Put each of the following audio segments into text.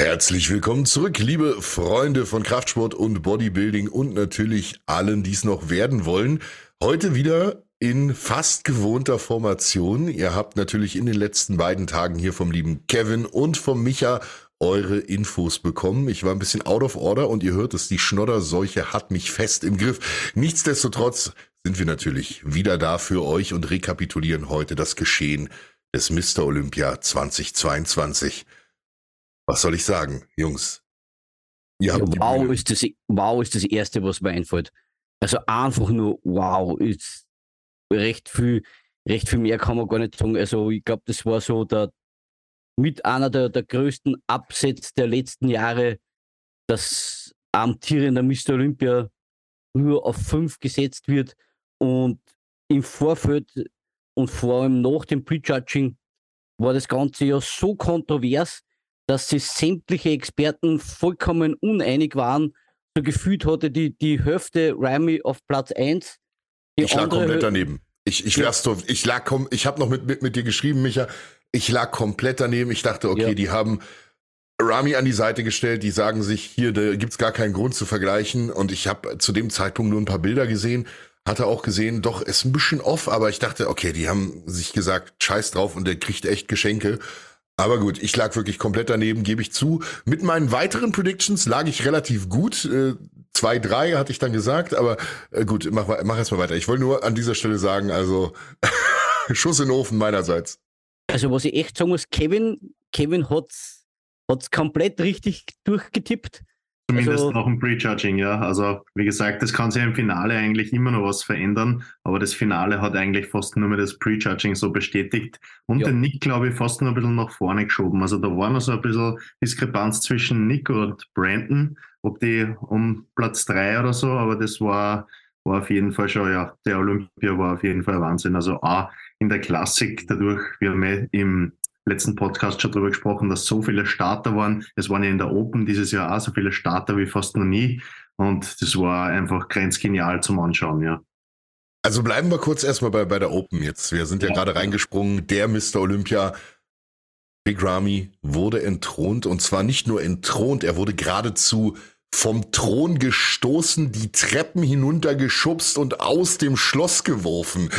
Herzlich willkommen zurück, liebe Freunde von Kraftsport und Bodybuilding und natürlich allen, die es noch werden wollen. Heute wieder in fast gewohnter Formation. Ihr habt natürlich in den letzten beiden Tagen hier vom lieben Kevin und vom Micha eure Infos bekommen. Ich war ein bisschen out of order und ihr hört es, die Schnodderseuche hat mich fest im Griff. Nichtsdestotrotz sind wir natürlich wieder da für euch und rekapitulieren heute das Geschehen des Mr. Olympia 2022. Was soll ich sagen, Jungs? Ja, wow, ist das, wow ist das Erste, was mir einfällt. Also einfach nur wow. Ist recht viel, recht viel mehr kann man gar nicht sagen. Also ich glaube, das war so der mit einer der, der größten Absätze der letzten Jahre, dass amtierender Mr. Olympia nur auf fünf gesetzt wird und im Vorfeld und vor allem nach dem Prejudging war das Ganze ja so kontrovers, dass sich sämtliche Experten vollkommen uneinig waren. So gefühlt hatte die, die Hälfte Rami auf Platz 1. Ich lag komplett daneben. Ich, ich, ja. ich lag, ich habe noch mit, mit, mit dir geschrieben, Micha. Ich lag komplett daneben. Ich dachte, okay, ja. die haben Rami an die Seite gestellt. Die sagen sich, hier, da gibt's gar keinen Grund zu vergleichen. Und ich habe zu dem Zeitpunkt nur ein paar Bilder gesehen. Hatte auch gesehen, doch, ist ein bisschen off, aber ich dachte, okay, die haben sich gesagt, scheiß drauf und der kriegt echt Geschenke. Aber gut, ich lag wirklich komplett daneben, gebe ich zu. Mit meinen weiteren Predictions lag ich relativ gut. Äh, zwei, drei hatte ich dann gesagt, aber äh, gut, mach, mach erst mal weiter. Ich wollte nur an dieser Stelle sagen, also Schuss in den Ofen meinerseits. Also was ich echt sagen muss, Kevin, Kevin hat's, hat's komplett richtig durchgetippt. Zumindest also, nach dem Prejudging, ja. Also wie gesagt, das kann sich im Finale eigentlich immer noch was verändern, aber das Finale hat eigentlich fast nur mehr das Prejudging so bestätigt und ja. den Nick, glaube ich, fast nur ein bisschen nach vorne geschoben. Also da war noch so ein bisschen Diskrepanz zwischen Nick und Brandon, ob die um Platz drei oder so, aber das war, war auf jeden Fall schon, ja, der Olympia war auf jeden Fall Wahnsinn. Also A, in der Klassik dadurch, wir haben im letzten Podcast schon darüber gesprochen, dass so viele Starter waren. Es waren ja in der Open dieses Jahr auch so viele Starter wie fast noch nie. Und das war einfach grenzgenial zum Anschauen, ja. Also bleiben wir kurz erstmal bei, bei der Open jetzt. Wir sind ja, ja. gerade reingesprungen. Der Mr. Olympia, Big Ramy, wurde entthront. Und zwar nicht nur entthront, er wurde geradezu vom Thron gestoßen, die Treppen hinuntergeschubst und aus dem Schloss geworfen.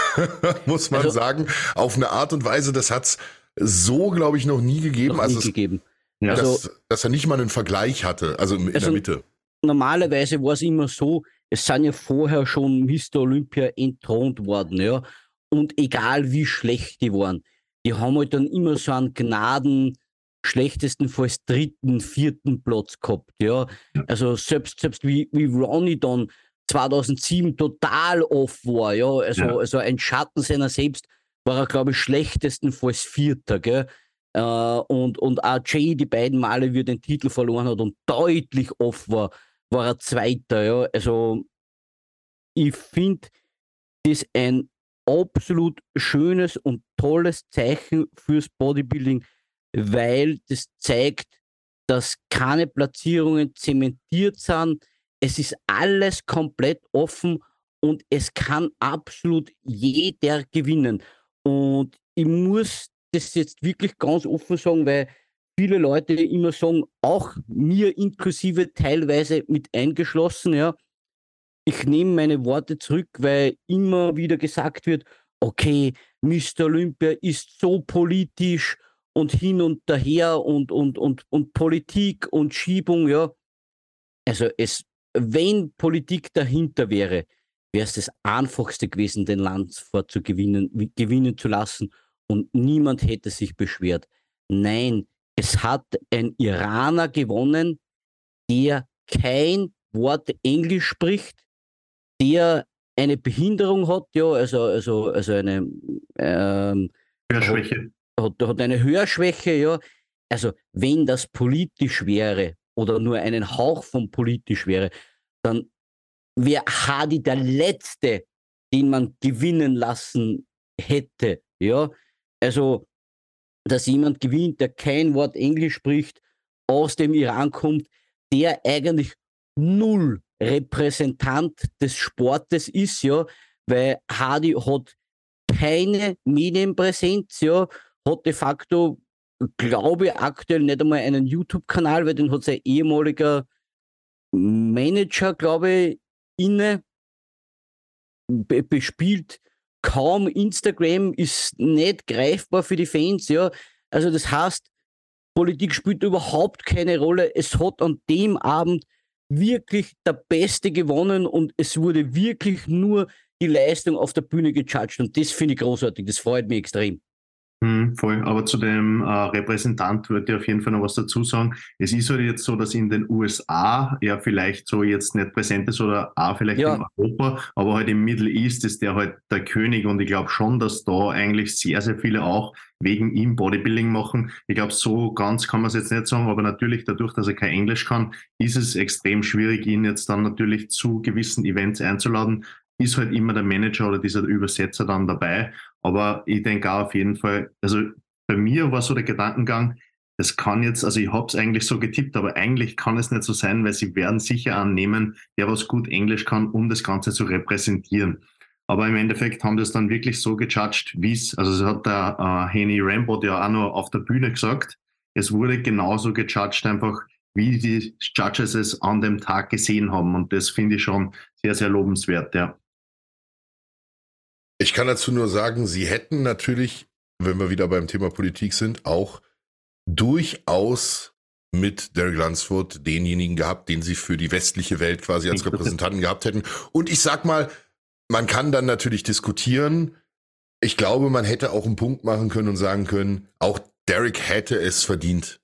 Muss man also, sagen. Auf eine Art und Weise, das hat's so, glaube ich, noch nie gegeben. Noch nie also gegeben. Ja. Dass, also, dass er nicht mal einen Vergleich hatte, also in also der Mitte. Normalerweise war es immer so, es sind ja vorher schon Mr. Olympia entthront worden, ja. Und egal wie schlecht die waren, die haben halt dann immer so einen Gnaden, schlechtestenfalls dritten, vierten Platz gehabt. Ja. Also selbst, selbst wie, wie Ronnie dann 2007 total off war, ja. Also, ja. also ein Schatten seiner selbst war er, glaube ich, schlechtestenfalls Vierter, gell? Äh, und, und auch Jay die beiden Male, wie er den Titel verloren hat und deutlich off war, war er Zweiter, ja. Also ich finde das ein absolut schönes und tolles Zeichen fürs Bodybuilding, weil das zeigt, dass keine Platzierungen zementiert sind. Es ist alles komplett offen und es kann absolut jeder gewinnen. Und ich muss das jetzt wirklich ganz offen sagen, weil viele Leute immer sagen, auch mir inklusive teilweise mit eingeschlossen, ja, ich nehme meine Worte zurück, weil immer wieder gesagt wird, okay, Mr. Olympia ist so politisch und hin und daher und, und, und, und Politik und Schiebung, ja. Also es, wenn Politik dahinter wäre, wäre es das einfachste gewesen, den Landsfort zu gewinnen, gewinnen zu lassen und niemand hätte sich beschwert. Nein, es hat ein Iraner gewonnen, der kein Wort Englisch spricht, der eine Behinderung hat, ja, also, also, also eine ähm, Hörschwäche hat, hat eine Hörschwäche, ja. Also wenn das politisch wäre oder nur einen Hauch von politisch wäre, dann wäre Hadi der Letzte, den man gewinnen lassen hätte. Ja, also dass jemand gewinnt, der kein Wort Englisch spricht, aus dem Iran kommt, der eigentlich null Repräsentant des Sportes ist, ja, weil Hadi hat keine Medienpräsenz, ja, hat de facto glaube ich, aktuell nicht einmal einen YouTube-Kanal, weil den hat sein ehemaliger Manager, glaube ich, inne bespielt. Kaum Instagram ist nicht greifbar für die Fans, ja. Also das heißt, Politik spielt überhaupt keine Rolle. Es hat an dem Abend wirklich der Beste gewonnen und es wurde wirklich nur die Leistung auf der Bühne gejudged und das finde ich großartig. Das freut mich extrem. Hm, voll, aber zu dem äh, Repräsentant würde ich auf jeden Fall noch was dazu sagen. Es ist halt jetzt so, dass in den USA ja vielleicht so jetzt nicht präsent ist oder auch vielleicht ja. in Europa, aber halt im Middle East ist der halt der König und ich glaube schon, dass da eigentlich sehr, sehr viele auch wegen ihm Bodybuilding machen. Ich glaube, so ganz kann man es jetzt nicht sagen, aber natürlich dadurch, dass er kein Englisch kann, ist es extrem schwierig, ihn jetzt dann natürlich zu gewissen Events einzuladen ist halt immer der Manager oder dieser Übersetzer dann dabei. Aber ich denke auch auf jeden Fall, also bei mir war so der Gedankengang, das kann jetzt, also ich habe es eigentlich so getippt, aber eigentlich kann es nicht so sein, weil sie werden sicher annehmen, der was gut Englisch kann, um das Ganze zu repräsentieren. Aber im Endeffekt haben das dann wirklich so gejudged, wie es, also es hat der äh, Henny Rambo ja auch noch auf der Bühne gesagt, es wurde genauso gejudged, einfach wie die Judges es an dem Tag gesehen haben. Und das finde ich schon sehr, sehr lobenswert, ja. Ich kann dazu nur sagen, sie hätten natürlich, wenn wir wieder beim Thema Politik sind, auch durchaus mit Derek Lunsford denjenigen gehabt, den sie für die westliche Welt quasi als Repräsentanten gehabt hätten. Und ich sag mal, man kann dann natürlich diskutieren. Ich glaube, man hätte auch einen Punkt machen können und sagen können, auch Derek hätte es verdient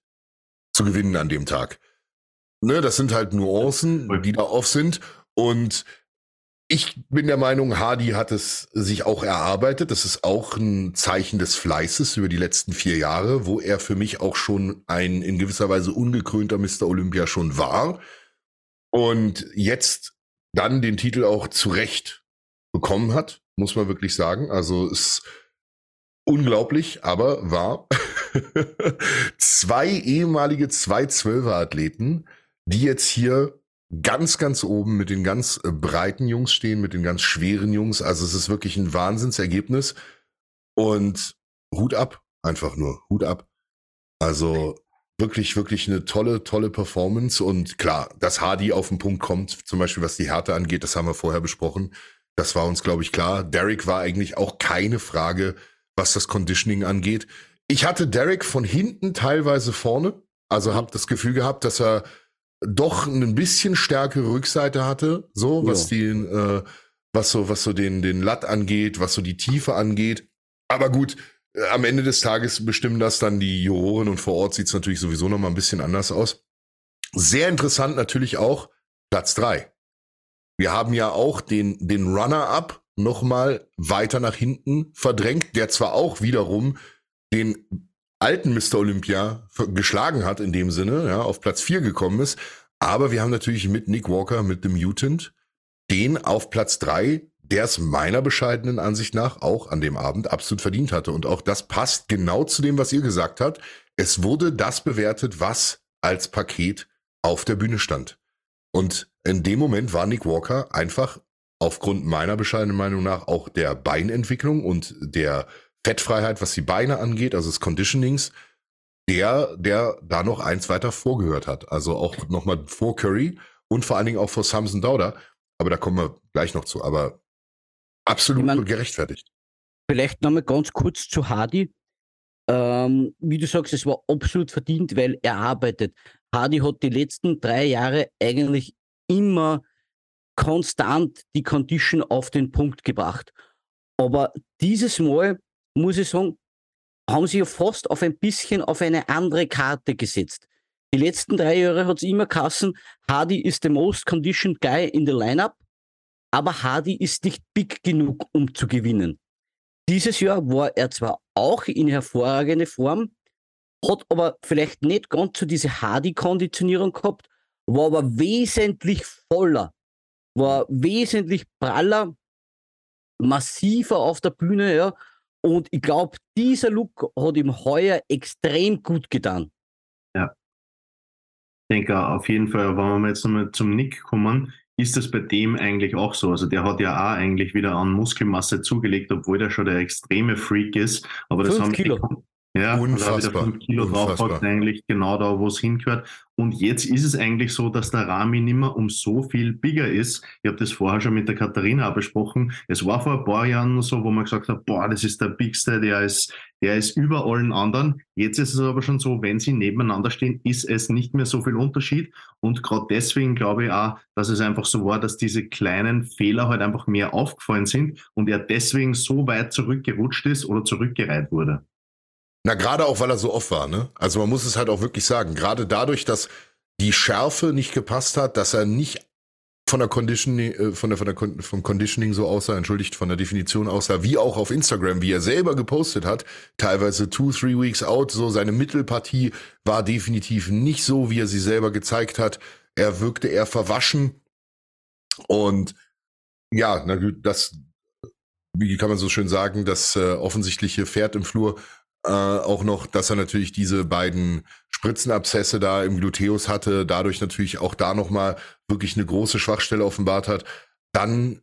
zu gewinnen an dem Tag. Ne, das sind halt Nuancen, die da off sind. Und ich bin der Meinung, Hardy hat es sich auch erarbeitet. Das ist auch ein Zeichen des Fleißes über die letzten vier Jahre, wo er für mich auch schon ein in gewisser Weise ungekrönter Mr. Olympia schon war. Und jetzt dann den Titel auch zu Recht bekommen hat, muss man wirklich sagen. Also ist unglaublich, aber wahr. zwei ehemalige 212er-Athleten, die jetzt hier ganz, ganz oben mit den ganz äh, breiten Jungs stehen, mit den ganz schweren Jungs. Also es ist wirklich ein Wahnsinnsergebnis. Und Hut ab, einfach nur, Hut ab. Also wirklich, wirklich eine tolle, tolle Performance. Und klar, dass Hardy auf den Punkt kommt, zum Beispiel was die Härte angeht, das haben wir vorher besprochen. Das war uns, glaube ich, klar. Derek war eigentlich auch keine Frage, was das Conditioning angeht. Ich hatte Derek von hinten teilweise vorne. Also habe das Gefühl gehabt, dass er doch ein bisschen stärkere Rückseite hatte, so was ja. den, äh, was so, was so den, den Latt angeht, was so die Tiefe angeht. Aber gut, äh, am Ende des Tages bestimmen das dann die Juroren und vor Ort sieht es natürlich sowieso noch mal ein bisschen anders aus. Sehr interessant natürlich auch Platz drei. Wir haben ja auch den, den Runner-up noch mal weiter nach hinten verdrängt, der zwar auch wiederum den alten Mr. Olympia geschlagen hat in dem Sinne, ja, auf Platz 4 gekommen ist. Aber wir haben natürlich mit Nick Walker, mit dem Mutant, den auf Platz 3, der es meiner bescheidenen Ansicht nach auch an dem Abend absolut verdient hatte. Und auch das passt genau zu dem, was ihr gesagt habt. Es wurde das bewertet, was als Paket auf der Bühne stand. Und in dem Moment war Nick Walker einfach aufgrund meiner bescheidenen Meinung nach auch der Beinentwicklung und der Fettfreiheit, was die Beine angeht, also des Conditionings, der, der da noch eins weiter vorgehört hat. Also auch nochmal vor Curry und vor allen Dingen auch vor Samson Dauder. Aber da kommen wir gleich noch zu. Aber absolut ich mein, gerechtfertigt. Vielleicht nochmal ganz kurz zu Hardy. Ähm, wie du sagst, es war absolut verdient, weil er arbeitet. Hardy hat die letzten drei Jahre eigentlich immer konstant die Condition auf den Punkt gebracht. Aber dieses Mal muss ich sagen, haben sie ja fast auf ein bisschen auf eine andere Karte gesetzt. Die letzten drei Jahre hat es immer kassen, Hardy ist the most conditioned guy in the lineup, aber Hardy ist nicht big genug, um zu gewinnen. Dieses Jahr war er zwar auch in hervorragender Form, hat aber vielleicht nicht ganz so diese Hardy-Konditionierung gehabt, war aber wesentlich voller, war wesentlich praller, massiver auf der Bühne, ja, und ich glaube, dieser Look hat ihm heuer extrem gut getan. Ja. Ich denke auf jeden Fall, wenn wir jetzt nochmal zum Nick kommen, ist das bei dem eigentlich auch so. Also der hat ja auch eigentlich wieder an Muskelmasse zugelegt, obwohl der schon der extreme Freak ist. Aber das haben, Kilo. Ja, unfassbar. Also Kilo unfassbar. eigentlich genau da, wo es hingehört. Und jetzt ist es eigentlich so, dass der Rami nimmer um so viel bigger ist. Ich habe das vorher schon mit der Katharina besprochen. Es war vor ein paar Jahren so, wo man gesagt hat, boah, das ist der Bigste, der ist, der ist über allen anderen. Jetzt ist es aber schon so, wenn sie nebeneinander stehen, ist es nicht mehr so viel Unterschied. Und gerade deswegen glaube ich auch, dass es einfach so war, dass diese kleinen Fehler halt einfach mehr aufgefallen sind und er deswegen so weit zurückgerutscht ist oder zurückgereiht wurde. Na, gerade auch, weil er so oft war, ne? Also man muss es halt auch wirklich sagen. Gerade dadurch, dass die Schärfe nicht gepasst hat, dass er nicht von der Conditioning, äh, von der, von der, vom Conditioning so aussah, entschuldigt, von der Definition aussah, wie auch auf Instagram, wie er selber gepostet hat, teilweise two, three weeks out, so seine Mittelpartie war definitiv nicht so, wie er sie selber gezeigt hat. Er wirkte eher verwaschen und ja, na gut, das, wie kann man so schön sagen, das äh, offensichtliche Pferd im Flur äh, auch noch, dass er natürlich diese beiden Spritzenabszesse da im Gluteus hatte, dadurch natürlich auch da nochmal wirklich eine große Schwachstelle offenbart hat. Dann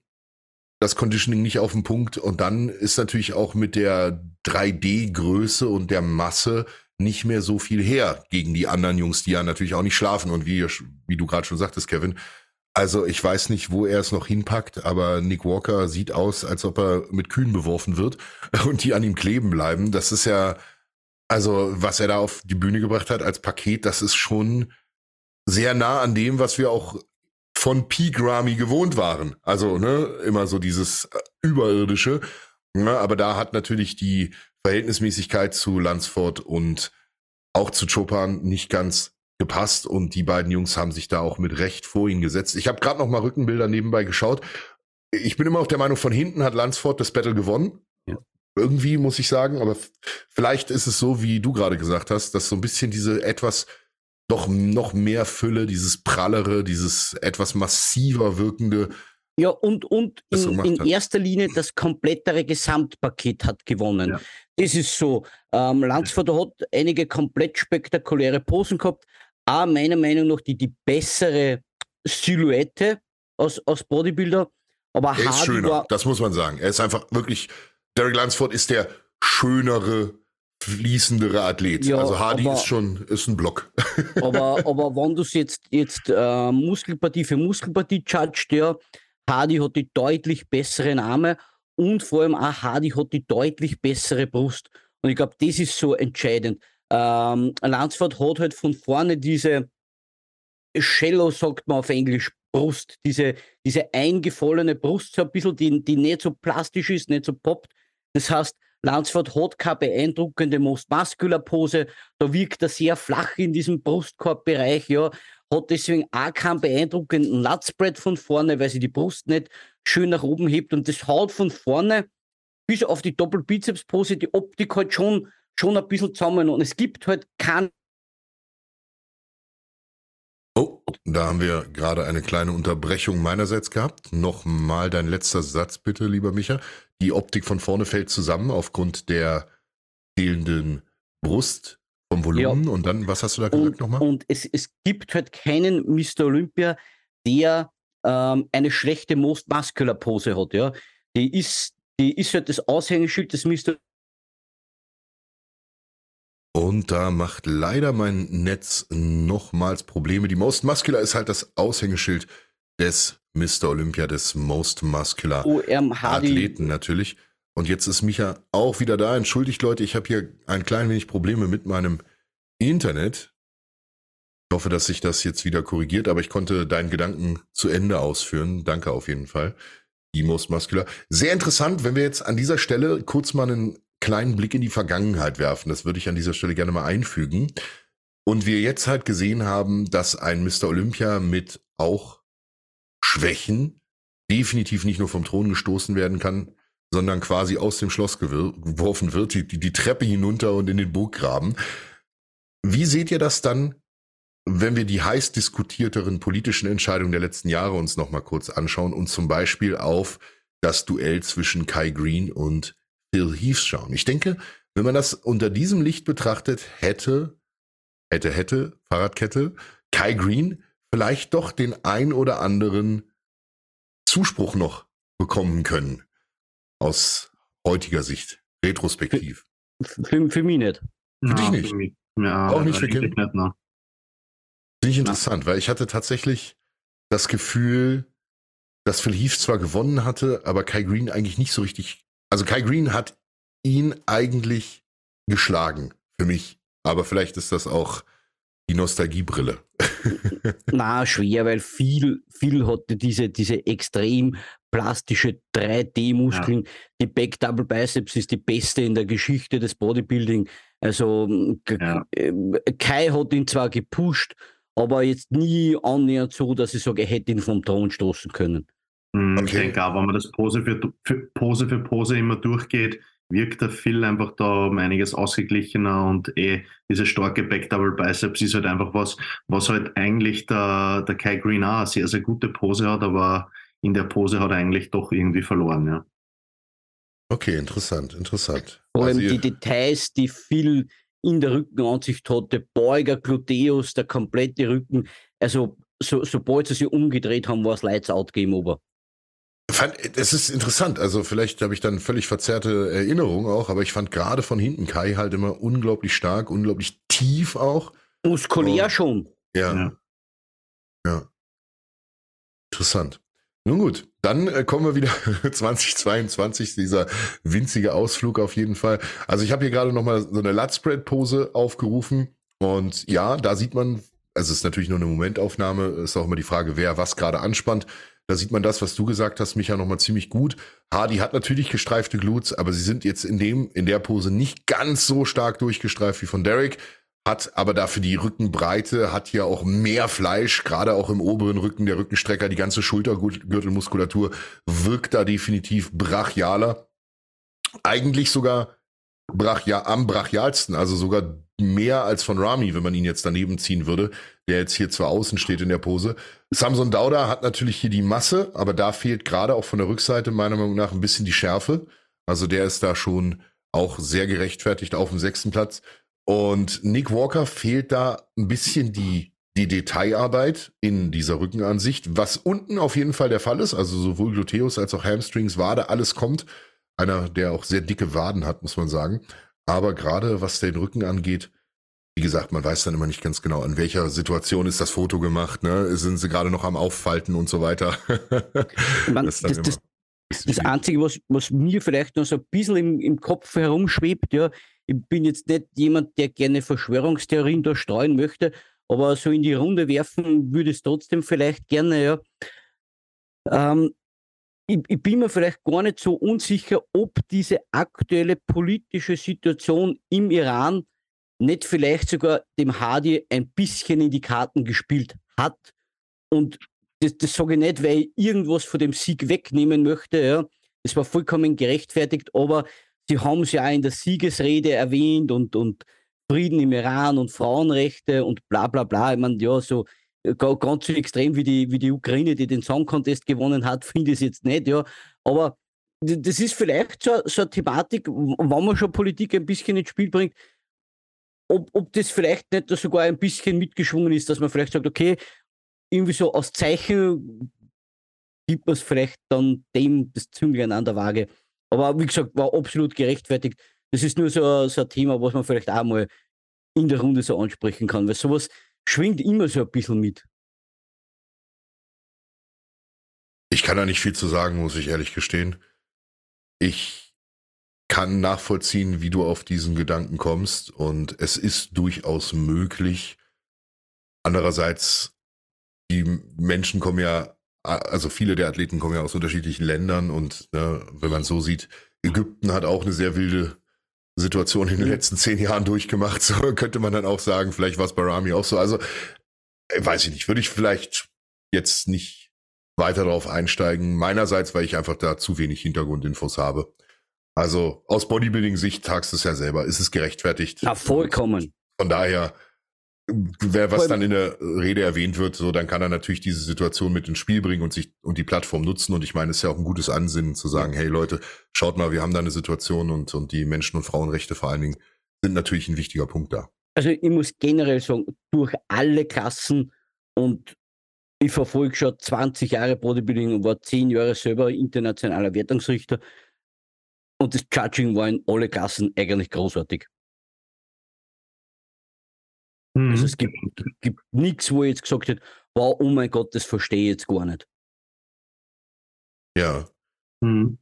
das Conditioning nicht auf den Punkt und dann ist natürlich auch mit der 3D-Größe und der Masse nicht mehr so viel her gegen die anderen Jungs, die ja natürlich auch nicht schlafen und wie, wie du gerade schon sagtest, Kevin, also ich weiß nicht, wo er es noch hinpackt, aber Nick Walker sieht aus, als ob er mit Kühen beworfen wird und die an ihm kleben bleiben. Das ist ja, also was er da auf die Bühne gebracht hat als Paket, das ist schon sehr nah an dem, was wir auch von Peak Rami gewohnt waren. Also ne, immer so dieses äh, überirdische. Ja, aber da hat natürlich die Verhältnismäßigkeit zu Lansford und auch zu Chopin nicht ganz gepasst und die beiden Jungs haben sich da auch mit Recht vor ihn gesetzt. Ich habe gerade noch mal Rückenbilder nebenbei geschaut. Ich bin immer auf der Meinung, von hinten hat Lansford das Battle gewonnen. Ja. Irgendwie muss ich sagen, aber vielleicht ist es so, wie du gerade gesagt hast, dass so ein bisschen diese etwas doch noch mehr Fülle, dieses prallere, dieses etwas massiver wirkende ja, und, und in, in erster Linie das komplettere Gesamtpaket hat gewonnen. Ja. Das ist so. Ähm, Landsford hat einige komplett spektakuläre Posen gehabt, auch meiner Meinung nach die, die bessere Silhouette aus, aus Bodybuilder. Aber er ist schöner, war, das muss man sagen. Er ist einfach wirklich, Derek Lansford ist der schönere, fließendere Athlet. Ja, also Hardy aber, ist schon ist ein Block. Aber, aber wenn du es jetzt, jetzt äh, Muskelpartie für Muskelpartie judgst, ja, Hardy hat die deutlich besseren Arme und vor allem auch Hardy hat die deutlich bessere Brust. Und ich glaube, das ist so entscheidend. Ähm, Lansford hat halt von vorne diese Shallow, sagt man auf Englisch, Brust, diese, diese eingefallene Brust, so ein bisschen, die, die nicht so plastisch ist, nicht so poppt. Das heißt, Lansford hat keine beeindruckende Most Muscular Pose, da wirkt er sehr flach in diesem Brustkorbbereich, ja, hat deswegen auch keinen beeindruckenden Lutspread von vorne, weil sie die Brust nicht schön nach oben hebt und das haut von vorne bis auf die Doppelbizeps-Pose die Optik halt schon schon ein bisschen zusammen und es gibt halt kein. Oh, da haben wir gerade eine kleine Unterbrechung meinerseits gehabt. Nochmal dein letzter Satz bitte, lieber Micha. Die Optik von vorne fällt zusammen aufgrund der fehlenden Brust vom Volumen. Ja. Und dann, was hast du da gesagt nochmal? Und es, es gibt halt keinen Mr. Olympia, der ähm, eine schlechte Most Muscular Pose hat. Ja? Die ist, die ist halt das Aushängeschild des Mr. Und da macht leider mein Netz nochmals Probleme. Die Most Muscular ist halt das Aushängeschild des Mr. Olympia, des Most Muscular Athleten natürlich. Und jetzt ist Micha auch wieder da. Entschuldigt Leute, ich habe hier ein klein wenig Probleme mit meinem Internet. Ich hoffe, dass sich das jetzt wieder korrigiert, aber ich konnte deinen Gedanken zu Ende ausführen. Danke auf jeden Fall. Die Most Muscular. Sehr interessant, wenn wir jetzt an dieser Stelle kurz mal einen kleinen Blick in die Vergangenheit werfen. Das würde ich an dieser Stelle gerne mal einfügen. Und wir jetzt halt gesehen haben, dass ein Mr. Olympia mit auch Schwächen definitiv nicht nur vom Thron gestoßen werden kann, sondern quasi aus dem Schloss geworfen wird, die, die Treppe hinunter und in den Burggraben. Wie seht ihr das dann, wenn wir die heiß diskutierteren politischen Entscheidungen der letzten Jahre uns nochmal kurz anschauen und zum Beispiel auf das Duell zwischen Kai Green und Phil Heath schauen. Ich denke, wenn man das unter diesem Licht betrachtet, hätte, hätte, hätte, Fahrradkette, Kai Green vielleicht doch den ein oder anderen Zuspruch noch bekommen können. Aus heutiger Sicht, retrospektiv. Für, für mich nicht. Für dich nicht? Mich, ja, auch nicht für Kim? Nicht, ne? Finde ich interessant, weil ich hatte tatsächlich das Gefühl, dass Phil Heath zwar gewonnen hatte, aber Kai Green eigentlich nicht so richtig. Also Kai Green hat ihn eigentlich geschlagen für mich. Aber vielleicht ist das auch die Nostalgiebrille. Na, schwer, weil viel, viel hatte diese, diese extrem plastische 3D-Muskeln. Ja. Die Back Double Biceps ist die beste in der Geschichte des Bodybuilding. Also ja. Äh, Kai hat ihn zwar gepusht, aber jetzt nie annähernd so, dass ich sage, er hätte ihn vom Thron stoßen können. Hm, okay. Ich denke auch, wenn man das Pose für, für, Pose für Pose immer durchgeht, wirkt der Phil einfach da um einiges ausgeglichener und eh diese starke Back Double Biceps ist halt einfach was, was halt eigentlich der, der Kai Green auch eine sehr, sehr gute Pose hat, aber in der Pose hat er eigentlich doch irgendwie verloren, ja. Okay, interessant, interessant. Vor allem also die Details, die Phil in der Rückenansicht hatte, Beuger, Gluteus, der komplette Rücken, also so, sobald sie sich umgedreht haben, war es Lights Out Game Over. Es ist interessant, also vielleicht habe ich dann völlig verzerrte Erinnerungen auch, aber ich fand gerade von hinten Kai halt immer unglaublich stark, unglaublich tief auch. Muskulär oh. schon. Ja. ja. ja. Interessant. Nun gut, dann äh, kommen wir wieder 2022, dieser winzige Ausflug auf jeden Fall. Also ich habe hier gerade nochmal so eine Lutspread-Pose aufgerufen und ja, da sieht man, also es ist natürlich nur eine Momentaufnahme, ist auch immer die Frage, wer was gerade anspannt. Da sieht man das, was du gesagt hast, Micha, nochmal ziemlich gut. Hardy hat natürlich gestreifte Glutes, aber sie sind jetzt in dem, in der Pose nicht ganz so stark durchgestreift wie von Derek. Hat aber dafür die Rückenbreite, hat hier auch mehr Fleisch, gerade auch im oberen Rücken, der Rückenstrecker, die ganze Schultergürtelmuskulatur wirkt da definitiv brachialer. Eigentlich sogar brachia am brachialsten, also sogar mehr als von Rami, wenn man ihn jetzt daneben ziehen würde, der jetzt hier zwar außen steht in der Pose. Samson Dauda hat natürlich hier die Masse, aber da fehlt gerade auch von der Rückseite meiner Meinung nach ein bisschen die Schärfe. Also der ist da schon auch sehr gerechtfertigt auf dem sechsten Platz. Und Nick Walker fehlt da ein bisschen die, die Detailarbeit in dieser Rückenansicht, was unten auf jeden Fall der Fall ist. Also sowohl Gluteus als auch Hamstrings, Wade, alles kommt. Einer, der auch sehr dicke Waden hat, muss man sagen. Aber gerade was den Rücken angeht, wie gesagt, man weiß dann immer nicht ganz genau, an welcher Situation ist das Foto gemacht, ne? Sind sie gerade noch am Auffalten und so weiter. Man, das, das, das, das, Einzige, was, was mir vielleicht noch so ein bisschen im, im Kopf herumschwebt, ja, ich bin jetzt nicht jemand, der gerne Verschwörungstheorien da streuen möchte, aber so in die Runde werfen würde es trotzdem vielleicht gerne, ja. Ähm, ich, ich, bin mir vielleicht gar nicht so unsicher, ob diese aktuelle politische Situation im Iran nicht vielleicht sogar dem Hadi ein bisschen in die Karten gespielt hat. Und das, das sage ich nicht, weil ich irgendwas von dem Sieg wegnehmen möchte. Ja. Das war vollkommen gerechtfertigt, aber sie haben es ja auch in der Siegesrede erwähnt und, und Frieden im Iran und Frauenrechte und bla bla bla. Ich meine, ja, so ganz so extrem wie die, wie die Ukraine, die den Song Contest gewonnen hat, finde ich es jetzt nicht, ja. Aber das ist vielleicht so, so eine Thematik, wenn man schon Politik ein bisschen ins Spiel bringt, ob, ob das vielleicht nicht sogar ein bisschen mitgeschwungen ist, dass man vielleicht sagt, okay, irgendwie so aus Zeichen gibt man es vielleicht dann dem das Zünglein an der Waage. Aber wie gesagt, war absolut gerechtfertigt. Das ist nur so, so ein Thema, was man vielleicht auch mal in der Runde so ansprechen kann, weil sowas schwingt immer so ein bisschen mit. Ich kann da nicht viel zu sagen, muss ich ehrlich gestehen. Ich kann nachvollziehen, wie du auf diesen Gedanken kommst und es ist durchaus möglich. Andererseits, die Menschen kommen ja, also viele der Athleten kommen ja aus unterschiedlichen Ländern und ne, wenn man so sieht, Ägypten hat auch eine sehr wilde Situation in den letzten zehn Jahren durchgemacht. So könnte man dann auch sagen, vielleicht war es bei Rami auch so. Also, äh, weiß ich nicht, würde ich vielleicht jetzt nicht weiter darauf einsteigen. Meinerseits, weil ich einfach da zu wenig Hintergrundinfos habe. Also aus Bodybuilding-Sicht tagst du es ja selber. Ist es gerechtfertigt? Ja, vollkommen. Von daher wer was dann in der Rede erwähnt wird, so dann kann er natürlich diese Situation mit ins Spiel bringen und sich und die Plattform nutzen. Und ich meine, es ist ja auch ein gutes Ansinnen zu sagen, hey Leute, schaut mal, wir haben da eine Situation und, und die Menschen- und Frauenrechte vor allen Dingen sind natürlich ein wichtiger Punkt da. Also ich muss generell sagen, durch alle Klassen und ich verfolge schon 20 Jahre Bodybuilding und war 10 Jahre selber internationaler Wertungsrichter. Und das Judging war in alle Klassen eigentlich großartig. Mhm. Also es gibt, gibt nichts, wo ich jetzt gesagt hätte, wow, oh mein Gott, das verstehe ich jetzt gar nicht. Ja. Mhm.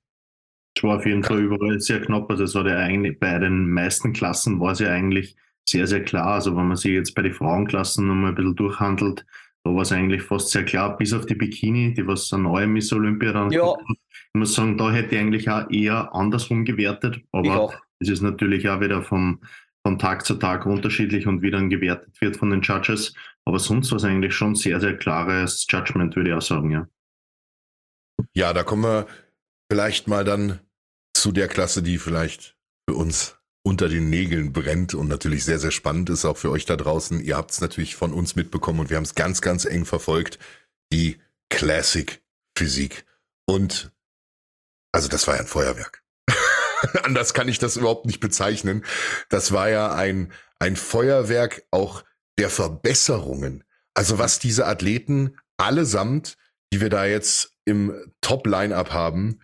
Es war auf jeden Fall überall sehr knapp. Also es war ja eigentlich bei den meisten Klassen war es ja eigentlich sehr, sehr klar. Also wenn man sich jetzt bei den Frauenklassen nochmal ein bisschen durchhandelt, da war es eigentlich fast sehr klar, bis auf die Bikini, die was eine neue Miss Olympia dann ja. hat. Ich muss sagen, da hätte ich eigentlich auch eher andersrum gewertet, aber es ist natürlich auch wieder vom, von Tag zu Tag unterschiedlich und wie dann gewertet wird von den Judges. Aber sonst war es eigentlich schon sehr, sehr klares Judgment, würde ich auch sagen, ja. Ja, da kommen wir vielleicht mal dann zu der Klasse, die vielleicht für uns unter den Nägeln brennt und natürlich sehr, sehr spannend ist, auch für euch da draußen. Ihr habt es natürlich von uns mitbekommen und wir haben es ganz, ganz eng verfolgt. Die Classic Physik. Und also das war ja ein Feuerwerk. Anders kann ich das überhaupt nicht bezeichnen. Das war ja ein, ein Feuerwerk auch der Verbesserungen. Also was diese Athleten allesamt, die wir da jetzt im Top-Line-Up haben,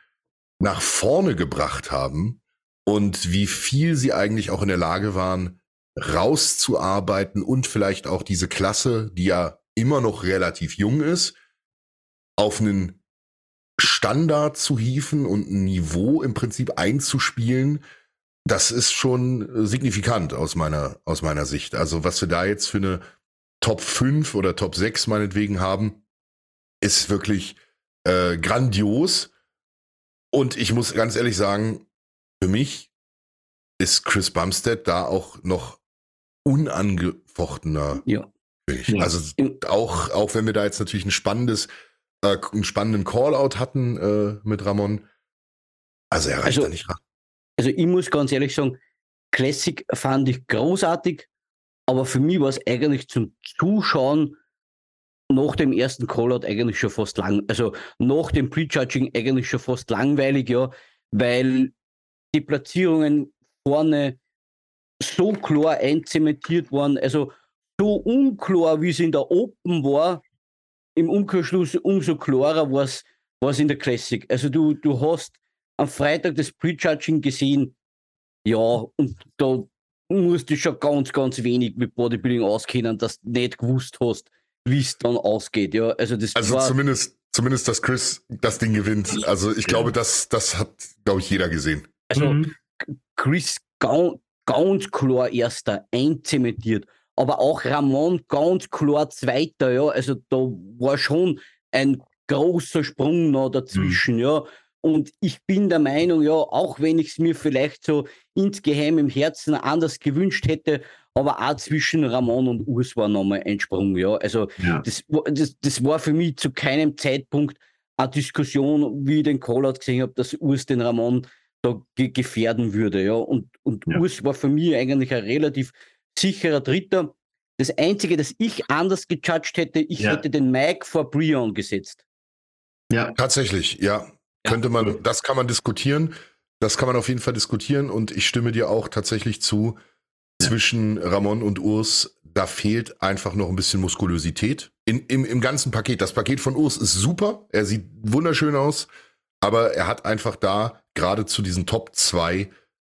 nach vorne gebracht haben und wie viel sie eigentlich auch in der Lage waren, rauszuarbeiten und vielleicht auch diese Klasse, die ja immer noch relativ jung ist, auf einen Standard zu hieven und ein Niveau im Prinzip einzuspielen, das ist schon signifikant aus meiner, aus meiner Sicht. Also was wir da jetzt für eine Top 5 oder Top 6 meinetwegen haben, ist wirklich äh, grandios. Und ich muss ganz ehrlich sagen, für mich ist Chris Bumstead da auch noch unangefochtener ja. König. Also auch, auch wenn wir da jetzt natürlich ein spannendes, äh, einen spannenden Callout hatten äh, mit Ramon. Also er reicht also, da nicht ran. Also ich muss ganz ehrlich sagen, Classic fand ich großartig, aber für mich war es eigentlich zum Zuschauen nach dem ersten Callout eigentlich schon fast lang, also nach dem Prejudging eigentlich schon fast langweilig, ja, weil die Platzierungen vorne so klar einzementiert waren, also so unklar, wie es in der Open war, im Umkehrschluss umso klarer war es in der Classic. Also du, du hast am Freitag das Prejudging gesehen, ja, und da musst du schon ganz, ganz wenig mit Bodybuilding auskennen, dass du nicht gewusst hast, wie es dann ausgeht. Ja, also das also war, zumindest, zumindest, dass Chris das Ding gewinnt. Also ich ja. glaube, das, das hat, glaube ich, jeder gesehen. Also mhm. Chris ganz, ganz klar erster, einzementiert. Aber auch Ramon ganz klar zweiter, ja. Also da war schon ein großer Sprung noch dazwischen, mhm. ja. Und ich bin der Meinung, ja, auch wenn ich es mir vielleicht so insgeheim im Herzen anders gewünscht hätte, aber auch zwischen Ramon und Urs war nochmal ein Sprung, ja. Also ja. Das, das, das war für mich zu keinem Zeitpunkt eine Diskussion, wie ich den Callout gesehen habe, dass Urs den Ramon da ge gefährden würde, ja. Und, und ja. Urs war für mich eigentlich ein relativ sicherer Dritter. Das Einzige, das ich anders gejudged hätte, ich ja. hätte den Mike vor Brion gesetzt. Ja, tatsächlich, ja. Könnte man, das kann man diskutieren. Das kann man auf jeden Fall diskutieren und ich stimme dir auch tatsächlich zu. Zwischen Ramon und Urs, da fehlt einfach noch ein bisschen Muskulosität. In, im, Im ganzen Paket. Das Paket von Urs ist super. Er sieht wunderschön aus. Aber er hat einfach da, gerade zu diesen Top 2,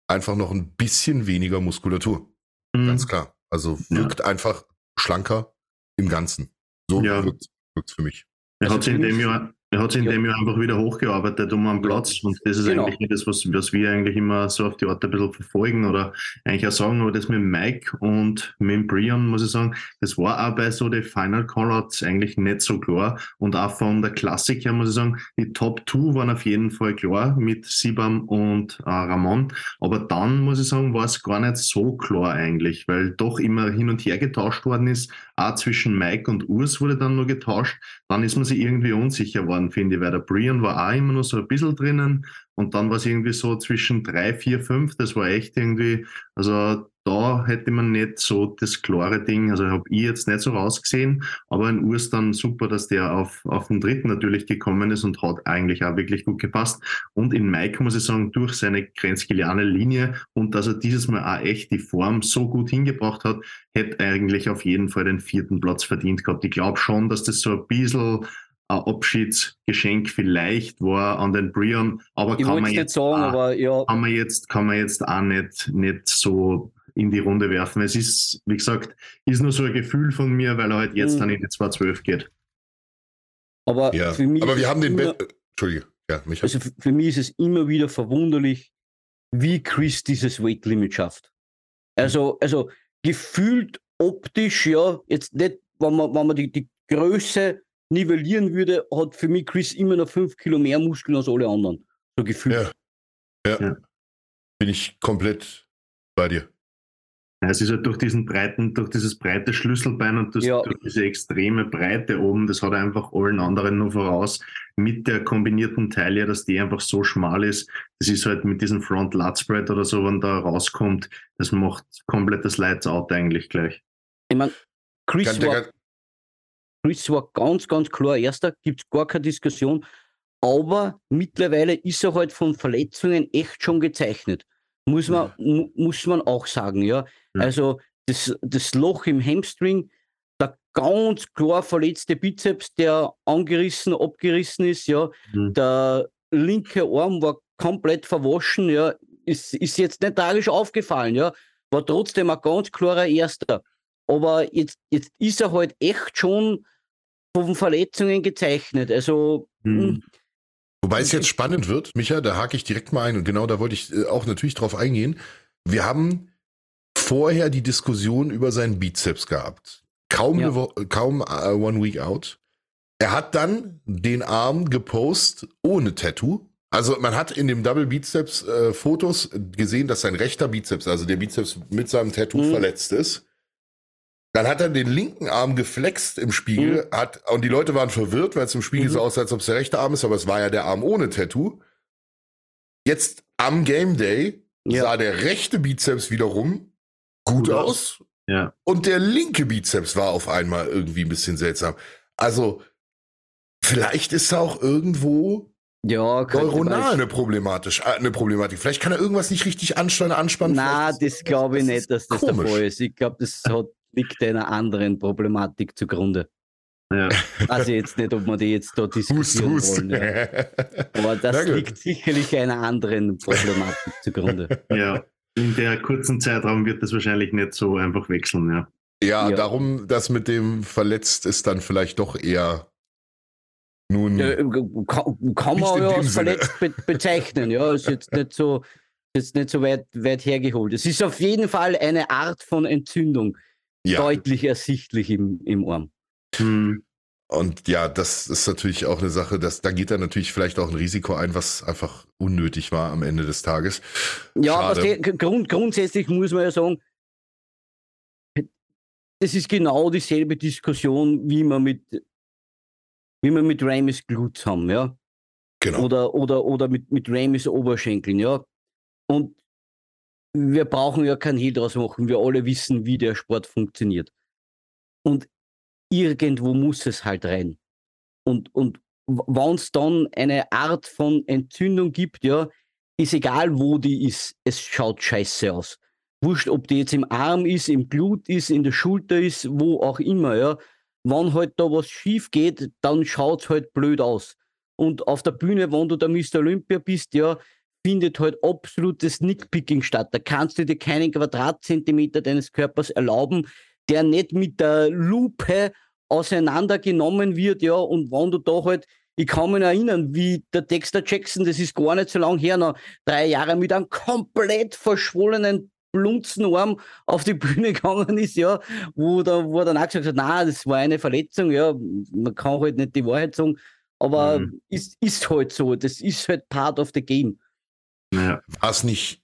einfach noch ein bisschen weniger Muskulatur. Mhm. Ganz klar. Also wirkt ja. einfach schlanker im Ganzen. So ja. wirkt es für mich. Er hat sich in dem Jahr er hat sich in dem Jahr einfach wieder hochgearbeitet um einen Platz und das ist genau. eigentlich das, was, was wir eigentlich immer so auf die Art ein bisschen verfolgen oder eigentlich auch sagen, aber das mit Mike und mit Brian, muss ich sagen, das war auch bei so den Final Callouts eigentlich nicht so klar und auch von der Klassik her muss ich sagen, die Top 2 waren auf jeden Fall klar mit Sibam und äh, Ramon, aber dann muss ich sagen, war es gar nicht so klar eigentlich, weil doch immer hin und her getauscht worden ist, auch zwischen Mike und Urs wurde dann nur getauscht, dann ist man sich irgendwie unsicher war geworden, finde ich, weil der Brian war auch immer noch so ein bisschen drinnen und dann war es irgendwie so zwischen drei, vier, fünf, das war echt irgendwie, also da hätte man nicht so das klare Ding, also habe ich jetzt nicht so rausgesehen, aber in Urs dann super, dass der auf, auf den dritten natürlich gekommen ist und hat eigentlich auch wirklich gut gepasst. Und in Mike muss ich sagen, durch seine grenzgeliane Linie und dass er dieses Mal auch echt die Form so gut hingebracht hat, hätte eigentlich auf jeden Fall den vierten Platz verdient gehabt. Ich glaube schon, dass das so ein bisschen ein Abschiedsgeschenk vielleicht war an den Brian, aber ich kann man, jetzt sagen, auch, aber ja. kann man jetzt kann man jetzt auch nicht nicht so in die Runde werfen. Es ist, wie gesagt, ist nur so ein Gefühl von mir, weil er halt jetzt mhm. dann in die 212 geht. Aber, ja. für mich Aber wir haben den immer, Entschuldige, ja, mich Also für mich ist es immer wieder verwunderlich, wie Chris dieses Weight Limit schafft. Also, also gefühlt optisch, ja, jetzt nicht, wenn man, wenn man die, die Größe nivellieren würde, hat für mich Chris immer noch fünf Kilo mehr Muskeln als alle anderen. So gefühlt. Ja. ja. ja. Bin ich komplett bei dir. Es ist halt durch diesen breiten, durch dieses breite Schlüsselbein und das, ja. durch diese extreme Breite oben, das hat einfach allen anderen nur voraus. Mit der kombinierten Taille, dass die einfach so schmal ist. Das ist halt mit diesem Front Lat Spread oder so, wenn da rauskommt, das macht komplettes Lights Out eigentlich gleich. Ich meine, Chris war, Chris war ganz, ganz klar Erster, gibt es gar keine Diskussion. Aber mittlerweile ist er halt von Verletzungen echt schon gezeichnet. Muss man, ja. muss man auch sagen, ja. ja. Also das, das Loch im Hamstring, der ganz klar verletzte Bizeps, der angerissen, abgerissen ist, ja. Mhm. Der linke Arm war komplett verwaschen, ja. Ist, ist jetzt nicht tragisch aufgefallen, ja. War trotzdem ein ganz klarer Erster. Aber jetzt, jetzt ist er halt echt schon von Verletzungen gezeichnet. Also, mhm. Wobei es jetzt spannend wird, Micha, da hake ich direkt mal ein und genau da wollte ich äh, auch natürlich drauf eingehen. Wir haben vorher die Diskussion über seinen Bizeps gehabt. Kaum, ja. kaum uh, one week out. Er hat dann den Arm gepostet ohne Tattoo. Also man hat in dem Double Bizeps äh, Fotos gesehen, dass sein rechter Bizeps, also der Bizeps mit seinem Tattoo mhm. verletzt ist. Dann hat er den linken Arm geflext im Spiegel, mhm. hat, und die Leute waren verwirrt, weil es im Spiegel mhm. so aussah, als ob es der rechte Arm ist, aber es war ja der Arm ohne Tattoo. Jetzt am Game Day ja. sah der rechte Bizeps wiederum gut, gut aus. Ja. Und der linke Bizeps war auf einmal irgendwie ein bisschen seltsam. Also, vielleicht ist er auch irgendwo ja, neuronal eine, problematisch, äh, eine Problematik. Vielleicht kann er irgendwas nicht richtig ansteuern, anspannen. Na, das glaube ich nicht, dass das komisch. der Fall ist. Ich glaube, das hat liegt einer anderen Problematik zugrunde. Ja. Also jetzt nicht, ob wir die jetzt da diskutieren hust, hust. wollen. Ja. Aber das liegt sicherlich einer anderen Problematik zugrunde. Ja, in der kurzen Zeitraum wird das wahrscheinlich nicht so einfach wechseln, ja. Ja, ja. darum, das mit dem verletzt ist dann vielleicht doch eher nun. Ja, kann, kann man ja als verletzt be bezeichnen, ja. Ist jetzt nicht so, ist nicht so weit, weit hergeholt. Es ist auf jeden Fall eine Art von Entzündung ja. deutlich ersichtlich im, im Arm. Hm. Und ja, das ist natürlich auch eine Sache, dass da geht er natürlich vielleicht auch ein Risiko ein, was einfach unnötig war am Ende des Tages. Ja, aber grund, grundsätzlich muss man ja sagen, das ist genau dieselbe Diskussion, wie wir mit, wie wir mit Ramis Glutes haben, ja. Genau. Oder, oder, oder mit, mit Ramis Oberschenkeln, ja. Und wir brauchen ja kein Hehl draus machen. Wir alle wissen, wie der Sport funktioniert. Und irgendwo muss es halt rein. Und, und wenn es dann eine Art von Entzündung gibt, ja, ist egal, wo die ist, es schaut scheiße aus. Wurscht, ob die jetzt im Arm ist, im Blut ist, in der Schulter ist, wo auch immer, ja. Wenn halt da was schief geht, dann schaut es halt blöd aus. Und auf der Bühne, wenn du der Mr. Olympia bist, ja, findet halt absolutes Nickpicking statt. Da kannst du dir keinen Quadratzentimeter deines Körpers erlauben, der nicht mit der Lupe auseinandergenommen wird, ja, und wenn du da halt, ich kann mich erinnern, wie der Dexter Jackson, das ist gar nicht so lang her, noch drei Jahre mit einem komplett verschwollenen Blunzenarm auf die Bühne gegangen ist, ja, wo, da, wo er dann auch gesagt hat, na, das war eine Verletzung, ja, man kann halt nicht die Wahrheit sagen, aber mhm. ist, ist halt so, das ist halt part of the game. Ja. War es nicht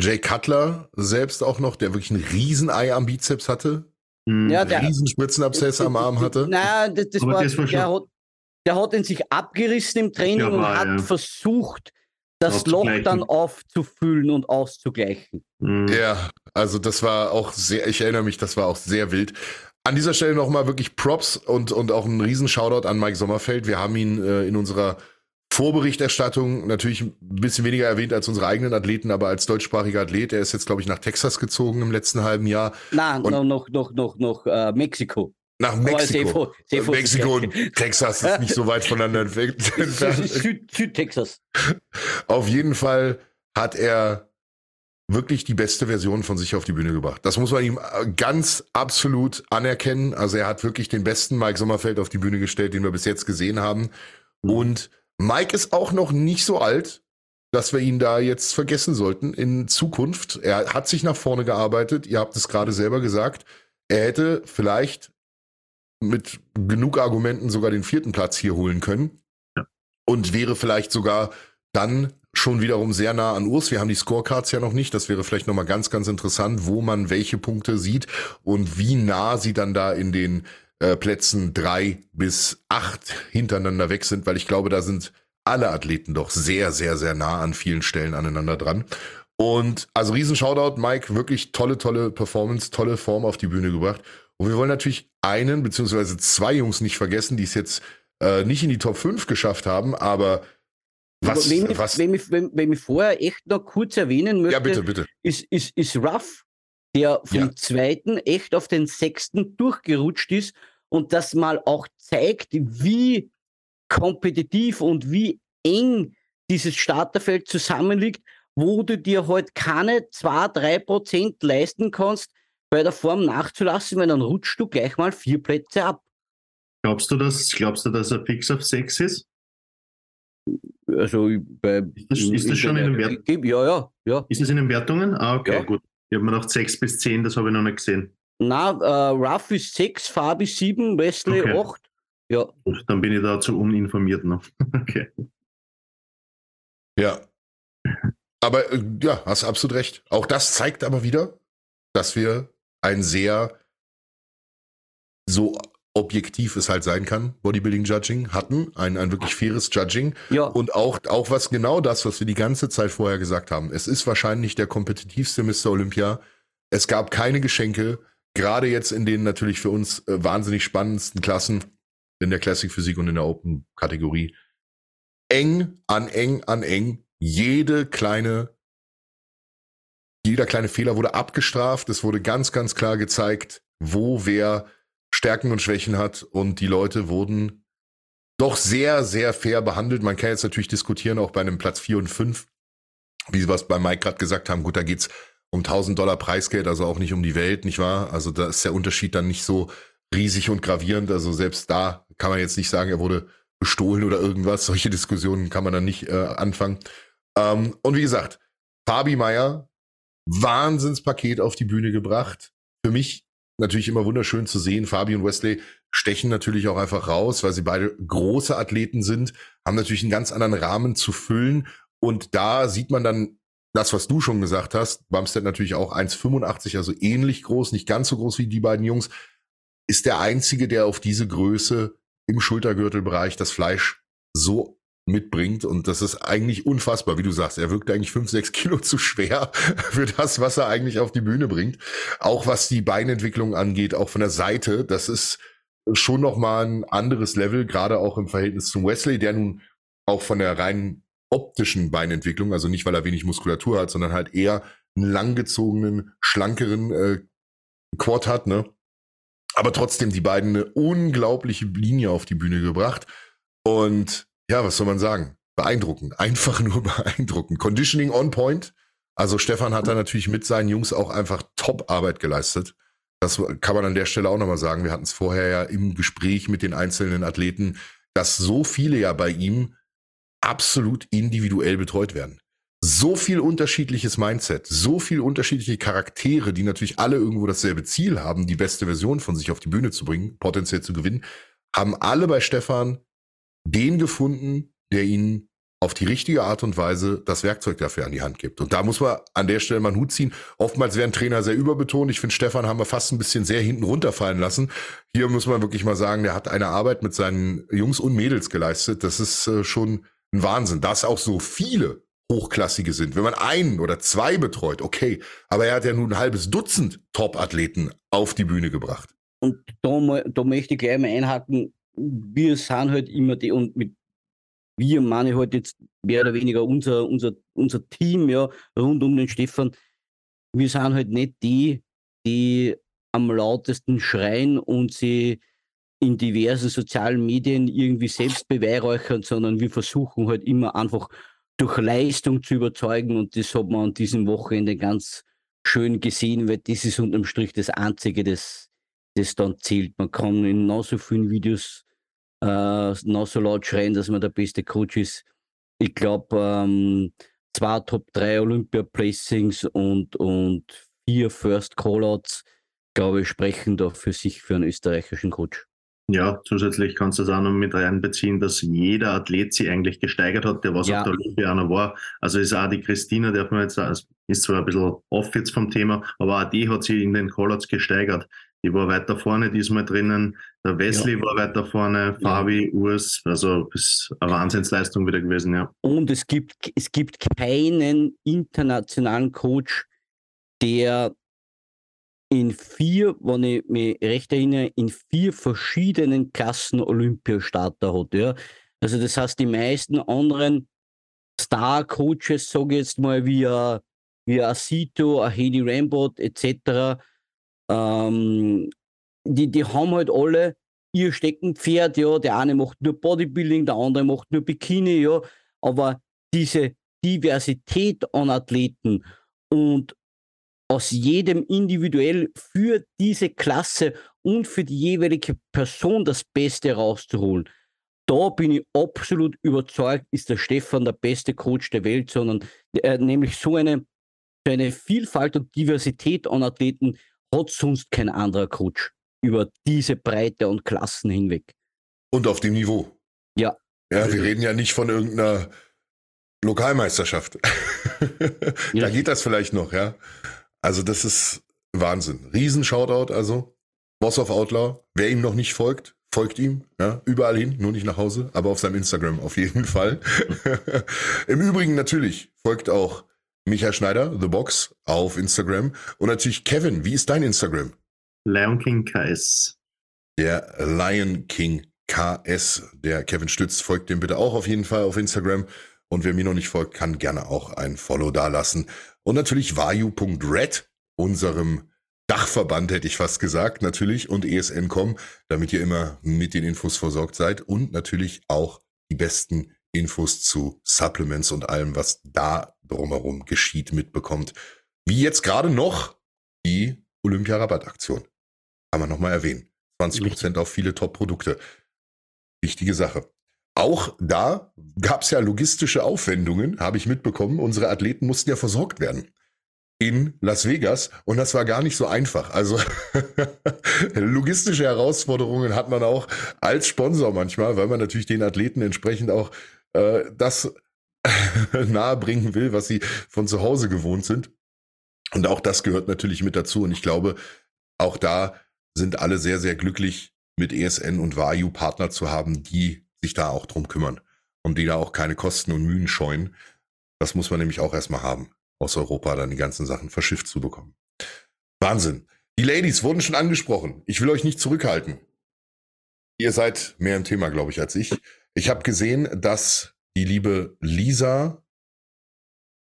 Jay Cutler selbst auch noch, der wirklich ein Riesenei am Bizeps hatte? Mhm. Ja, der Riesenspitzenabszess am Arm hatte? Nein, das, das war, das war der, hat, der hat ihn sich abgerissen im Training ja, und hat ja. versucht, das Loch dann aufzufüllen und auszugleichen. Mhm. Ja, also das war auch sehr, ich erinnere mich, das war auch sehr wild. An dieser Stelle nochmal wirklich Props und, und auch ein Riesenshoutout an Mike Sommerfeld. Wir haben ihn äh, in unserer Vorberichterstattung natürlich ein bisschen weniger erwähnt als unsere eigenen Athleten, aber als deutschsprachiger Athlet, er ist jetzt, glaube ich, nach Texas gezogen im letzten halben Jahr. Nein, und noch, noch, noch, noch äh, Mexiko. Nach Mexiko. Sehr froh, Mexiko und Texas ist nicht so weit voneinander entfernt. Süd, Südtexas. Auf jeden Fall hat er wirklich die beste Version von sich auf die Bühne gebracht. Das muss man ihm äh, ganz absolut anerkennen. Also er hat wirklich den besten Mike Sommerfeld auf die Bühne gestellt, den wir bis jetzt gesehen haben. Und Mike ist auch noch nicht so alt, dass wir ihn da jetzt vergessen sollten in Zukunft. Er hat sich nach vorne gearbeitet. Ihr habt es gerade selber gesagt. Er hätte vielleicht mit genug Argumenten sogar den vierten Platz hier holen können. Ja. Und wäre vielleicht sogar dann schon wiederum sehr nah an Urs. Wir haben die Scorecards ja noch nicht. Das wäre vielleicht nochmal ganz, ganz interessant, wo man welche Punkte sieht und wie nah sie dann da in den äh, Plätzen drei bis acht hintereinander weg sind, weil ich glaube, da sind alle Athleten doch sehr, sehr, sehr nah an vielen Stellen aneinander dran. Und also riesen Shoutout, Mike, wirklich tolle, tolle Performance, tolle Form auf die Bühne gebracht. Und wir wollen natürlich einen beziehungsweise zwei Jungs nicht vergessen, die es jetzt äh, nicht in die Top 5 geschafft haben, aber was, wenn, ich, was? Wenn, ich, wenn, wenn ich vorher echt noch kurz erwähnen möchte, ja, bitte, bitte. Ist, ist, ist Ruff, der vom ja. zweiten echt auf den sechsten durchgerutscht ist und das mal auch zeigt, wie kompetitiv und wie eng dieses Starterfeld zusammenliegt, wo du dir halt keine 2-3% leisten kannst, bei der Form nachzulassen, weil dann rutschst du gleich mal vier Plätze ab. Glaubst du, dass, glaubst du, dass er fix auf 6 ist? Also bei, ist das, ist das schon in den Wertungen? Ja, ja, ja. Ist das in den Wertungen? Ah, okay, ja. gut. Ich habe mir gedacht 6 bis 10, das habe ich noch nicht gesehen. Na, äh, Ruff ist 6, Fabi 7, Wesley okay. 8. Ja. Dann bin ich da zu uninformiert noch. okay. Ja. Aber äh, ja, hast absolut recht. Auch das zeigt aber wieder, dass wir ein sehr so objektiv es halt sein kann, Bodybuilding-Judging hatten, ein, ein wirklich faires Judging. Ja. Und auch, auch was genau das, was wir die ganze Zeit vorher gesagt haben. Es ist wahrscheinlich der kompetitivste Mr. Olympia. Es gab keine Geschenke, gerade jetzt in den natürlich für uns äh, wahnsinnig spannendsten Klassen, in der Classic Physik und in der Open-Kategorie. Eng an eng an eng. Jede kleine, jeder kleine Fehler wurde abgestraft. Es wurde ganz, ganz klar gezeigt, wo wer Stärken und Schwächen hat und die Leute wurden doch sehr, sehr fair behandelt. Man kann jetzt natürlich diskutieren, auch bei einem Platz 4 und 5, wie sie was bei Mike gerade gesagt haben. Gut, da geht's um 1000 Dollar Preisgeld, also auch nicht um die Welt, nicht wahr? Also da ist der Unterschied dann nicht so riesig und gravierend. Also selbst da kann man jetzt nicht sagen, er wurde bestohlen oder irgendwas. Solche Diskussionen kann man dann nicht äh, anfangen. Ähm, und wie gesagt, Fabi Meier, Wahnsinnspaket auf die Bühne gebracht. Für mich natürlich immer wunderschön zu sehen. Fabi und Wesley stechen natürlich auch einfach raus, weil sie beide große Athleten sind, haben natürlich einen ganz anderen Rahmen zu füllen. Und da sieht man dann das, was du schon gesagt hast. Bumstead natürlich auch 1,85, also ähnlich groß, nicht ganz so groß wie die beiden Jungs, ist der einzige, der auf diese Größe im Schultergürtelbereich das Fleisch so mitbringt. Und das ist eigentlich unfassbar, wie du sagst. Er wirkt eigentlich fünf, sechs Kilo zu schwer für das, was er eigentlich auf die Bühne bringt. Auch was die Beinentwicklung angeht, auch von der Seite, das ist schon nochmal ein anderes Level, gerade auch im Verhältnis zum Wesley, der nun auch von der reinen optischen Beinentwicklung, also nicht, weil er wenig Muskulatur hat, sondern halt eher einen langgezogenen, schlankeren äh, Quad hat, ne? Aber trotzdem die beiden eine unglaubliche Linie auf die Bühne gebracht. Und ja, was soll man sagen? Beeindruckend. Einfach nur beeindruckend. Conditioning on point. Also Stefan hat da natürlich mit seinen Jungs auch einfach Top-Arbeit geleistet. Das kann man an der Stelle auch nochmal sagen. Wir hatten es vorher ja im Gespräch mit den einzelnen Athleten, dass so viele ja bei ihm absolut individuell betreut werden. So viel unterschiedliches Mindset, so viel unterschiedliche Charaktere, die natürlich alle irgendwo dasselbe Ziel haben, die beste Version von sich auf die Bühne zu bringen, potenziell zu gewinnen, haben alle bei Stefan den gefunden, der ihnen auf die richtige Art und Weise das Werkzeug dafür an die Hand gibt. Und da muss man an der Stelle mal einen Hut ziehen. Oftmals werden Trainer sehr überbetont. Ich finde, Stefan haben wir fast ein bisschen sehr hinten runterfallen lassen. Hier muss man wirklich mal sagen, der hat eine Arbeit mit seinen Jungs und Mädels geleistet. Das ist äh, schon ein Wahnsinn, dass auch so viele Hochklassige sind. Wenn man einen oder zwei betreut, okay. Aber er hat ja nun ein halbes Dutzend Top-Athleten auf die Bühne gebracht. Und da, da möchte ich gleich mal einhaken, wir sind halt immer die, und mit wir meine ich halt jetzt mehr oder weniger unser, unser, unser Team, ja, rund um den Stefan, wir sind halt nicht die, die am lautesten schreien und sie in diversen sozialen Medien irgendwie selbst beweihräuchern, sondern wir versuchen halt immer einfach durch Leistung zu überzeugen und das hat man an diesem Wochenende ganz schön gesehen, weil das ist unterm Strich das Einzige, das, das dann zählt. Man kann in noch so vielen Videos äh, noch so laut schreien, dass man der beste Coach ist. Ich glaube, ähm, zwei Top 3 Olympia Placings und, und vier First Callouts, glaube ich, sprechen da für sich für einen österreichischen Coach. Ja, zusätzlich kannst du das auch noch mit reinbeziehen, dass jeder Athlet sich eigentlich gesteigert hat, der was ja. auf der Olympianer war. Also ist auch die Christina, darf man jetzt, also ist zwar ein bisschen off jetzt vom Thema, aber auch die hat sich in den Callouts gesteigert. Die war weiter vorne diesmal drinnen. Der Wesley ja. war weiter vorne, Fabi, ja. Urs. Also ist eine Wahnsinnsleistung wieder gewesen, ja. Und es gibt, es gibt keinen internationalen Coach, der in vier, wenn ich mich recht erinnere, in vier verschiedenen Klassen Olympiastarter hat. Ja. Also das heißt, die meisten anderen Star-Coaches, sage ich jetzt mal, wie, a, wie Asito, Hedy Rambot etc., ähm, die, die haben halt alle ihr Steckenpferd, ja, der eine macht nur Bodybuilding, der andere macht nur Bikini, ja, aber diese Diversität an Athleten und aus jedem individuell für diese Klasse und für die jeweilige Person das Beste rauszuholen. Da bin ich absolut überzeugt, ist der Stefan der beste Coach der Welt, sondern äh, nämlich so eine, so eine Vielfalt und Diversität an Athleten hat sonst kein anderer Coach über diese Breite und Klassen hinweg. Und auf dem Niveau. Ja. Ja, wir reden ja nicht von irgendeiner Lokalmeisterschaft. da geht das vielleicht noch, ja. Also das ist Wahnsinn. Riesen Shoutout also. Boss of Outlaw. Wer ihm noch nicht folgt, folgt ihm. Ja, überall hin, nur nicht nach Hause, aber auf seinem Instagram auf jeden Fall. Im Übrigen natürlich folgt auch Michael Schneider, The Box, auf Instagram. Und natürlich Kevin, wie ist dein Instagram? Lion King KS. Der Lion King KS, der Kevin Stütz, folgt dem bitte auch auf jeden Fall auf Instagram. Und wer mir noch nicht folgt, kann gerne auch ein Follow dalassen. Und natürlich vayu.red, unserem Dachverband hätte ich fast gesagt, natürlich, und ESN.com, damit ihr immer mit den Infos versorgt seid und natürlich auch die besten Infos zu Supplements und allem, was da drumherum geschieht, mitbekommt. Wie jetzt gerade noch die Olympia-Rabattaktion. Kann man nochmal erwähnen. 20 Prozent auf viele Top-Produkte. Wichtige Sache. Auch da gab es ja logistische Aufwendungen, habe ich mitbekommen. Unsere Athleten mussten ja versorgt werden in Las Vegas und das war gar nicht so einfach. Also logistische Herausforderungen hat man auch als Sponsor manchmal, weil man natürlich den Athleten entsprechend auch äh, das nahebringen will, was sie von zu Hause gewohnt sind. Und auch das gehört natürlich mit dazu. Und ich glaube, auch da sind alle sehr, sehr glücklich, mit ESN und Vayu Partner zu haben, die sich da auch drum kümmern und die da auch keine Kosten und Mühen scheuen. Das muss man nämlich auch erstmal haben, aus Europa dann die ganzen Sachen verschifft zu bekommen. Wahnsinn. Die Ladies wurden schon angesprochen. Ich will euch nicht zurückhalten. Ihr seid mehr im Thema, glaube ich, als ich. Ich habe gesehen, dass die liebe Lisa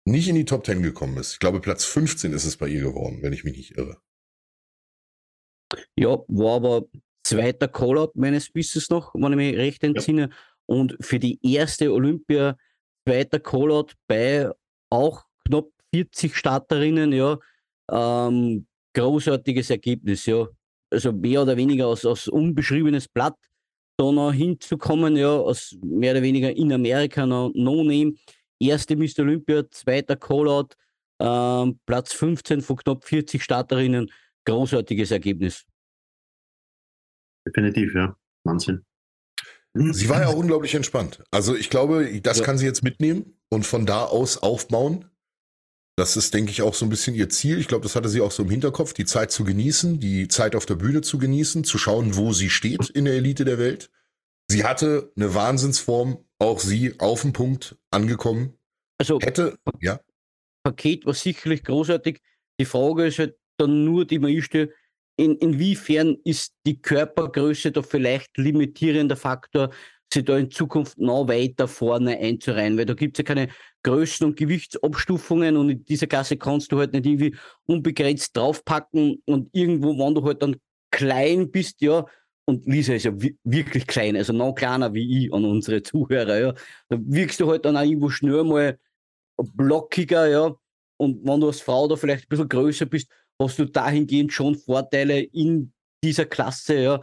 nicht in die Top 10 gekommen ist. Ich glaube, Platz 15 ist es bei ihr geworden, wenn ich mich nicht irre. Ja, war aber zweiter Callout meines Wissens noch, wenn ich mich recht entsinne. Ja. Und für die erste Olympia zweiter Callout bei auch knapp 40 Starterinnen, ja, ähm, großartiges Ergebnis, ja. Also mehr oder weniger aus, aus unbeschriebenes Blatt da noch hinzukommen, ja, aus mehr oder weniger in Amerika noch No-Name. Erste Mr. Olympia, zweiter Callout, ähm, Platz 15 von knapp 40 Starterinnen. Großartiges Ergebnis. Definitiv, ja. Wahnsinn. Sie war ja auch unglaublich entspannt. Also ich glaube, das ja. kann sie jetzt mitnehmen und von da aus aufbauen. Das ist, denke ich, auch so ein bisschen ihr Ziel. Ich glaube, das hatte sie auch so im Hinterkopf, die Zeit zu genießen, die Zeit auf der Bühne zu genießen, zu schauen, wo sie steht in der Elite der Welt. Sie hatte eine Wahnsinnsform, auch sie auf den Punkt angekommen. Also hätte, ja. Paket war sicherlich großartig. Die Frage ist halt dann nur, die man ist, in, inwiefern ist die Körpergröße da vielleicht limitierender Faktor, sie da in Zukunft noch weiter vorne einzureihen, weil da gibt es ja keine Größen- und Gewichtsabstufungen und in dieser Klasse kannst du halt nicht irgendwie unbegrenzt draufpacken und irgendwo, wenn du halt dann klein bist, ja, und Lisa ist ja wirklich klein, also noch kleiner wie ich an unsere Zuhörer, ja. Da wirkst du halt dann auch irgendwo schnell mal blockiger, ja. Und wenn du als Frau da vielleicht ein bisschen größer bist, hast du dahingehend schon Vorteile in dieser Klasse, ja.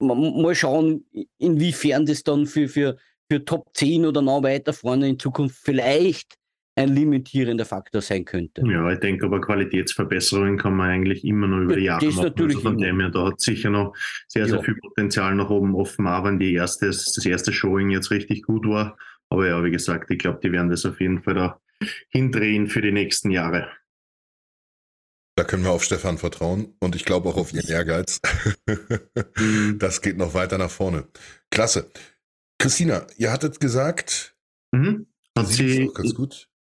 Mal schauen, inwiefern das dann für, für, für Top 10 oder noch weiter vorne in Zukunft vielleicht ein limitierender Faktor sein könnte. Ja, ich denke aber Qualitätsverbesserungen kann man eigentlich immer noch über die Jahre das machen. Natürlich also von dem her, da hat sicher noch sehr, sehr ja. viel Potenzial nach oben offen, auch wenn die erste, das erste Showing jetzt richtig gut war. Aber ja, wie gesagt, ich glaube, die werden das auf jeden Fall da hindrehen für die nächsten Jahre. Da können wir auf Stefan vertrauen und ich glaube auch auf ihren Ehrgeiz. Das geht noch weiter nach vorne. Klasse. Christina, ihr hattet gesagt, mhm. hat sie,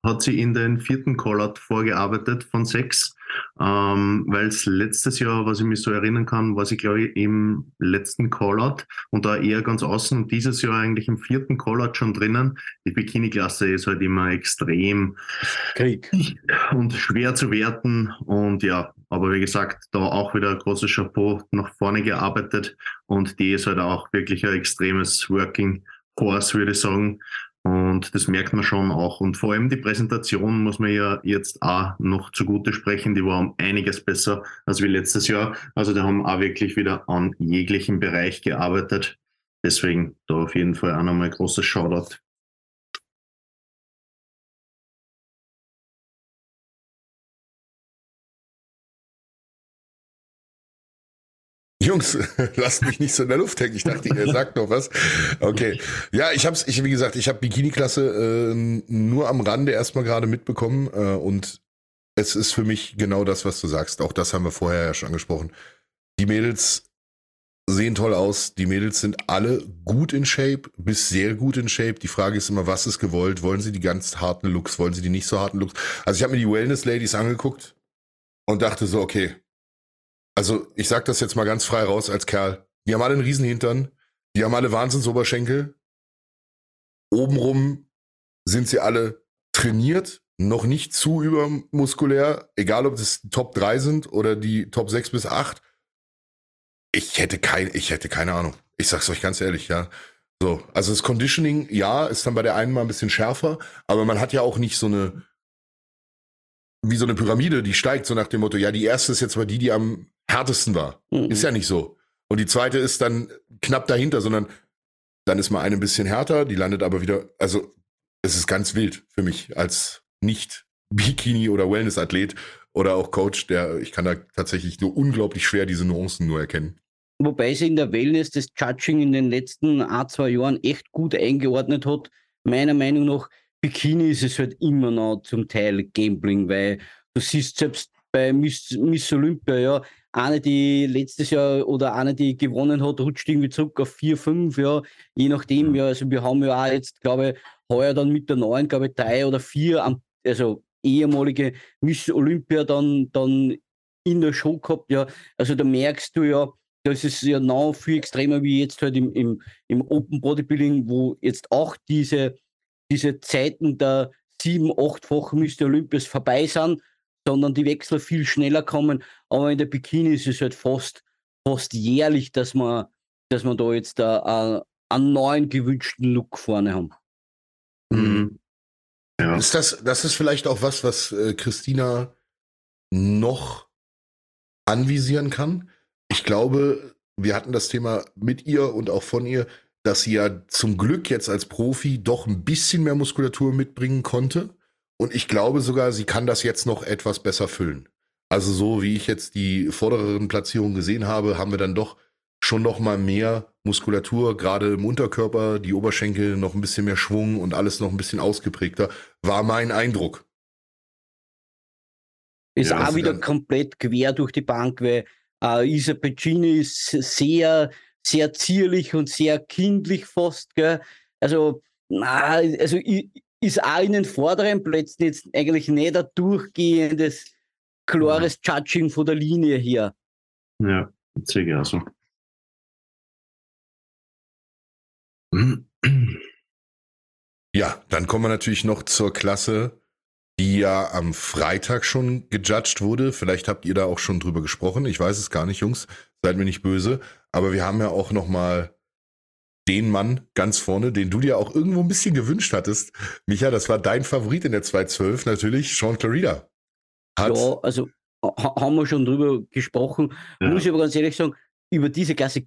hat sie in den vierten Callout vorgearbeitet von sechs, ähm, weil es letztes Jahr, was ich mich so erinnern kann, war sie, glaube ich, im letzten Callout und da eher ganz außen und dieses Jahr eigentlich im vierten Callout schon drinnen. Die Bikini-Klasse ist halt immer extrem Krieg und schwer zu werten und ja, aber wie gesagt, da auch wieder ein großes Chapeau nach vorne gearbeitet und die ist halt auch wirklich ein extremes Working Horse, würde ich sagen. Und das merkt man schon auch. Und vor allem die Präsentation muss man ja jetzt auch noch zugute sprechen. Die war um einiges besser als wie letztes Jahr. Also da haben auch wirklich wieder an jeglichem Bereich gearbeitet. Deswegen da auf jeden Fall auch nochmal großes Shoutout Jungs, lasst mich nicht so in der Luft hängen. Ich dachte, ihr sagt noch was. Okay. Ja, ich hab's, ich, wie gesagt, ich habe Bikini-Klasse äh, nur am Rande erstmal gerade mitbekommen äh, und es ist für mich genau das, was du sagst. Auch das haben wir vorher ja schon angesprochen. Die Mädels sehen toll aus. Die Mädels sind alle gut in Shape, bis sehr gut in Shape. Die Frage ist immer, was ist gewollt? Wollen sie die ganz harten Looks? Wollen sie die nicht so harten Looks? Also ich habe mir die Wellness Ladies angeguckt und dachte so, okay, also ich sag das jetzt mal ganz frei raus als Kerl. Die haben alle einen Riesenhintern, die haben alle Wahnsinnsoberschenkel. Obenrum sind sie alle trainiert, noch nicht zu übermuskulär, egal ob das Top 3 sind oder die Top 6 bis 8. Ich hätte kein, ich hätte keine Ahnung. Ich sag's euch ganz ehrlich, ja. So, also das Conditioning, ja, ist dann bei der einen mal ein bisschen schärfer, aber man hat ja auch nicht so eine, wie so eine Pyramide, die steigt, so nach dem Motto, ja, die erste ist jetzt mal die, die am härtesten war. Mhm. Ist ja nicht so. Und die zweite ist dann knapp dahinter, sondern dann ist mal eine ein bisschen härter, die landet aber wieder, also es ist ganz wild für mich als nicht Bikini- oder Wellness-Athlet oder auch Coach, der ich kann da tatsächlich nur unglaublich schwer diese Nuancen nur erkennen. Wobei sie in der Wellness das Judging in den letzten ein, zwei Jahren echt gut eingeordnet hat. Meiner Meinung nach, Bikini ist es halt immer noch zum Teil Gambling, weil du siehst selbst bei Miss, Miss Olympia, ja, eine, die letztes Jahr oder eine, die gewonnen hat, rutscht irgendwie zurück auf 4, 5, ja, je nachdem, mhm. ja, also wir haben ja auch jetzt, glaube ich, heuer dann mit der neuen, glaube ich, drei oder vier, also ehemalige Miss Olympia dann, dann in der Show gehabt, ja, also da merkst du ja, das ist ja noch viel extremer wie jetzt halt im, im, im Open Bodybuilding, wo jetzt auch diese, diese Zeiten der sieben, achtfachen Mr. Olympias vorbei sind sondern die Wechsel viel schneller kommen. Aber in der Bikini ist es halt fast, fast jährlich, dass man, dass man da jetzt da, uh, einen neuen gewünschten Look vorne haben. Mhm. Ja. Ist das, das ist vielleicht auch was, was äh, Christina noch anvisieren kann. Ich glaube, wir hatten das Thema mit ihr und auch von ihr, dass sie ja zum Glück jetzt als Profi doch ein bisschen mehr Muskulatur mitbringen konnte. Und ich glaube sogar, sie kann das jetzt noch etwas besser füllen. Also so wie ich jetzt die vordereren Platzierungen gesehen habe, haben wir dann doch schon noch mal mehr Muskulatur, gerade im Unterkörper, die Oberschenkel noch ein bisschen mehr Schwung und alles noch ein bisschen ausgeprägter, war mein Eindruck. Ist ja, auch wieder komplett quer durch die Bank, weil äh, Isa Pecini ist sehr, sehr zierlich und sehr kindlich fast. Gell? Also, na, also ich, ist auch in den vorderen Plätzen jetzt eigentlich nicht ein durchgehendes, klares Judging von der Linie her. Ja, sehe ich auch so. Ja, dann kommen wir natürlich noch zur Klasse die ja am Freitag schon gejudged wurde. Vielleicht habt ihr da auch schon drüber gesprochen. Ich weiß es gar nicht, Jungs. Seid mir nicht böse. Aber wir haben ja auch noch mal den Mann ganz vorne, den du dir auch irgendwo ein bisschen gewünscht hattest. Micha, das war dein Favorit in der 212 natürlich, Sean Clarida. Hat ja, also haben wir schon drüber gesprochen. Ja. Muss ich aber ganz ehrlich sagen, über diese Klasse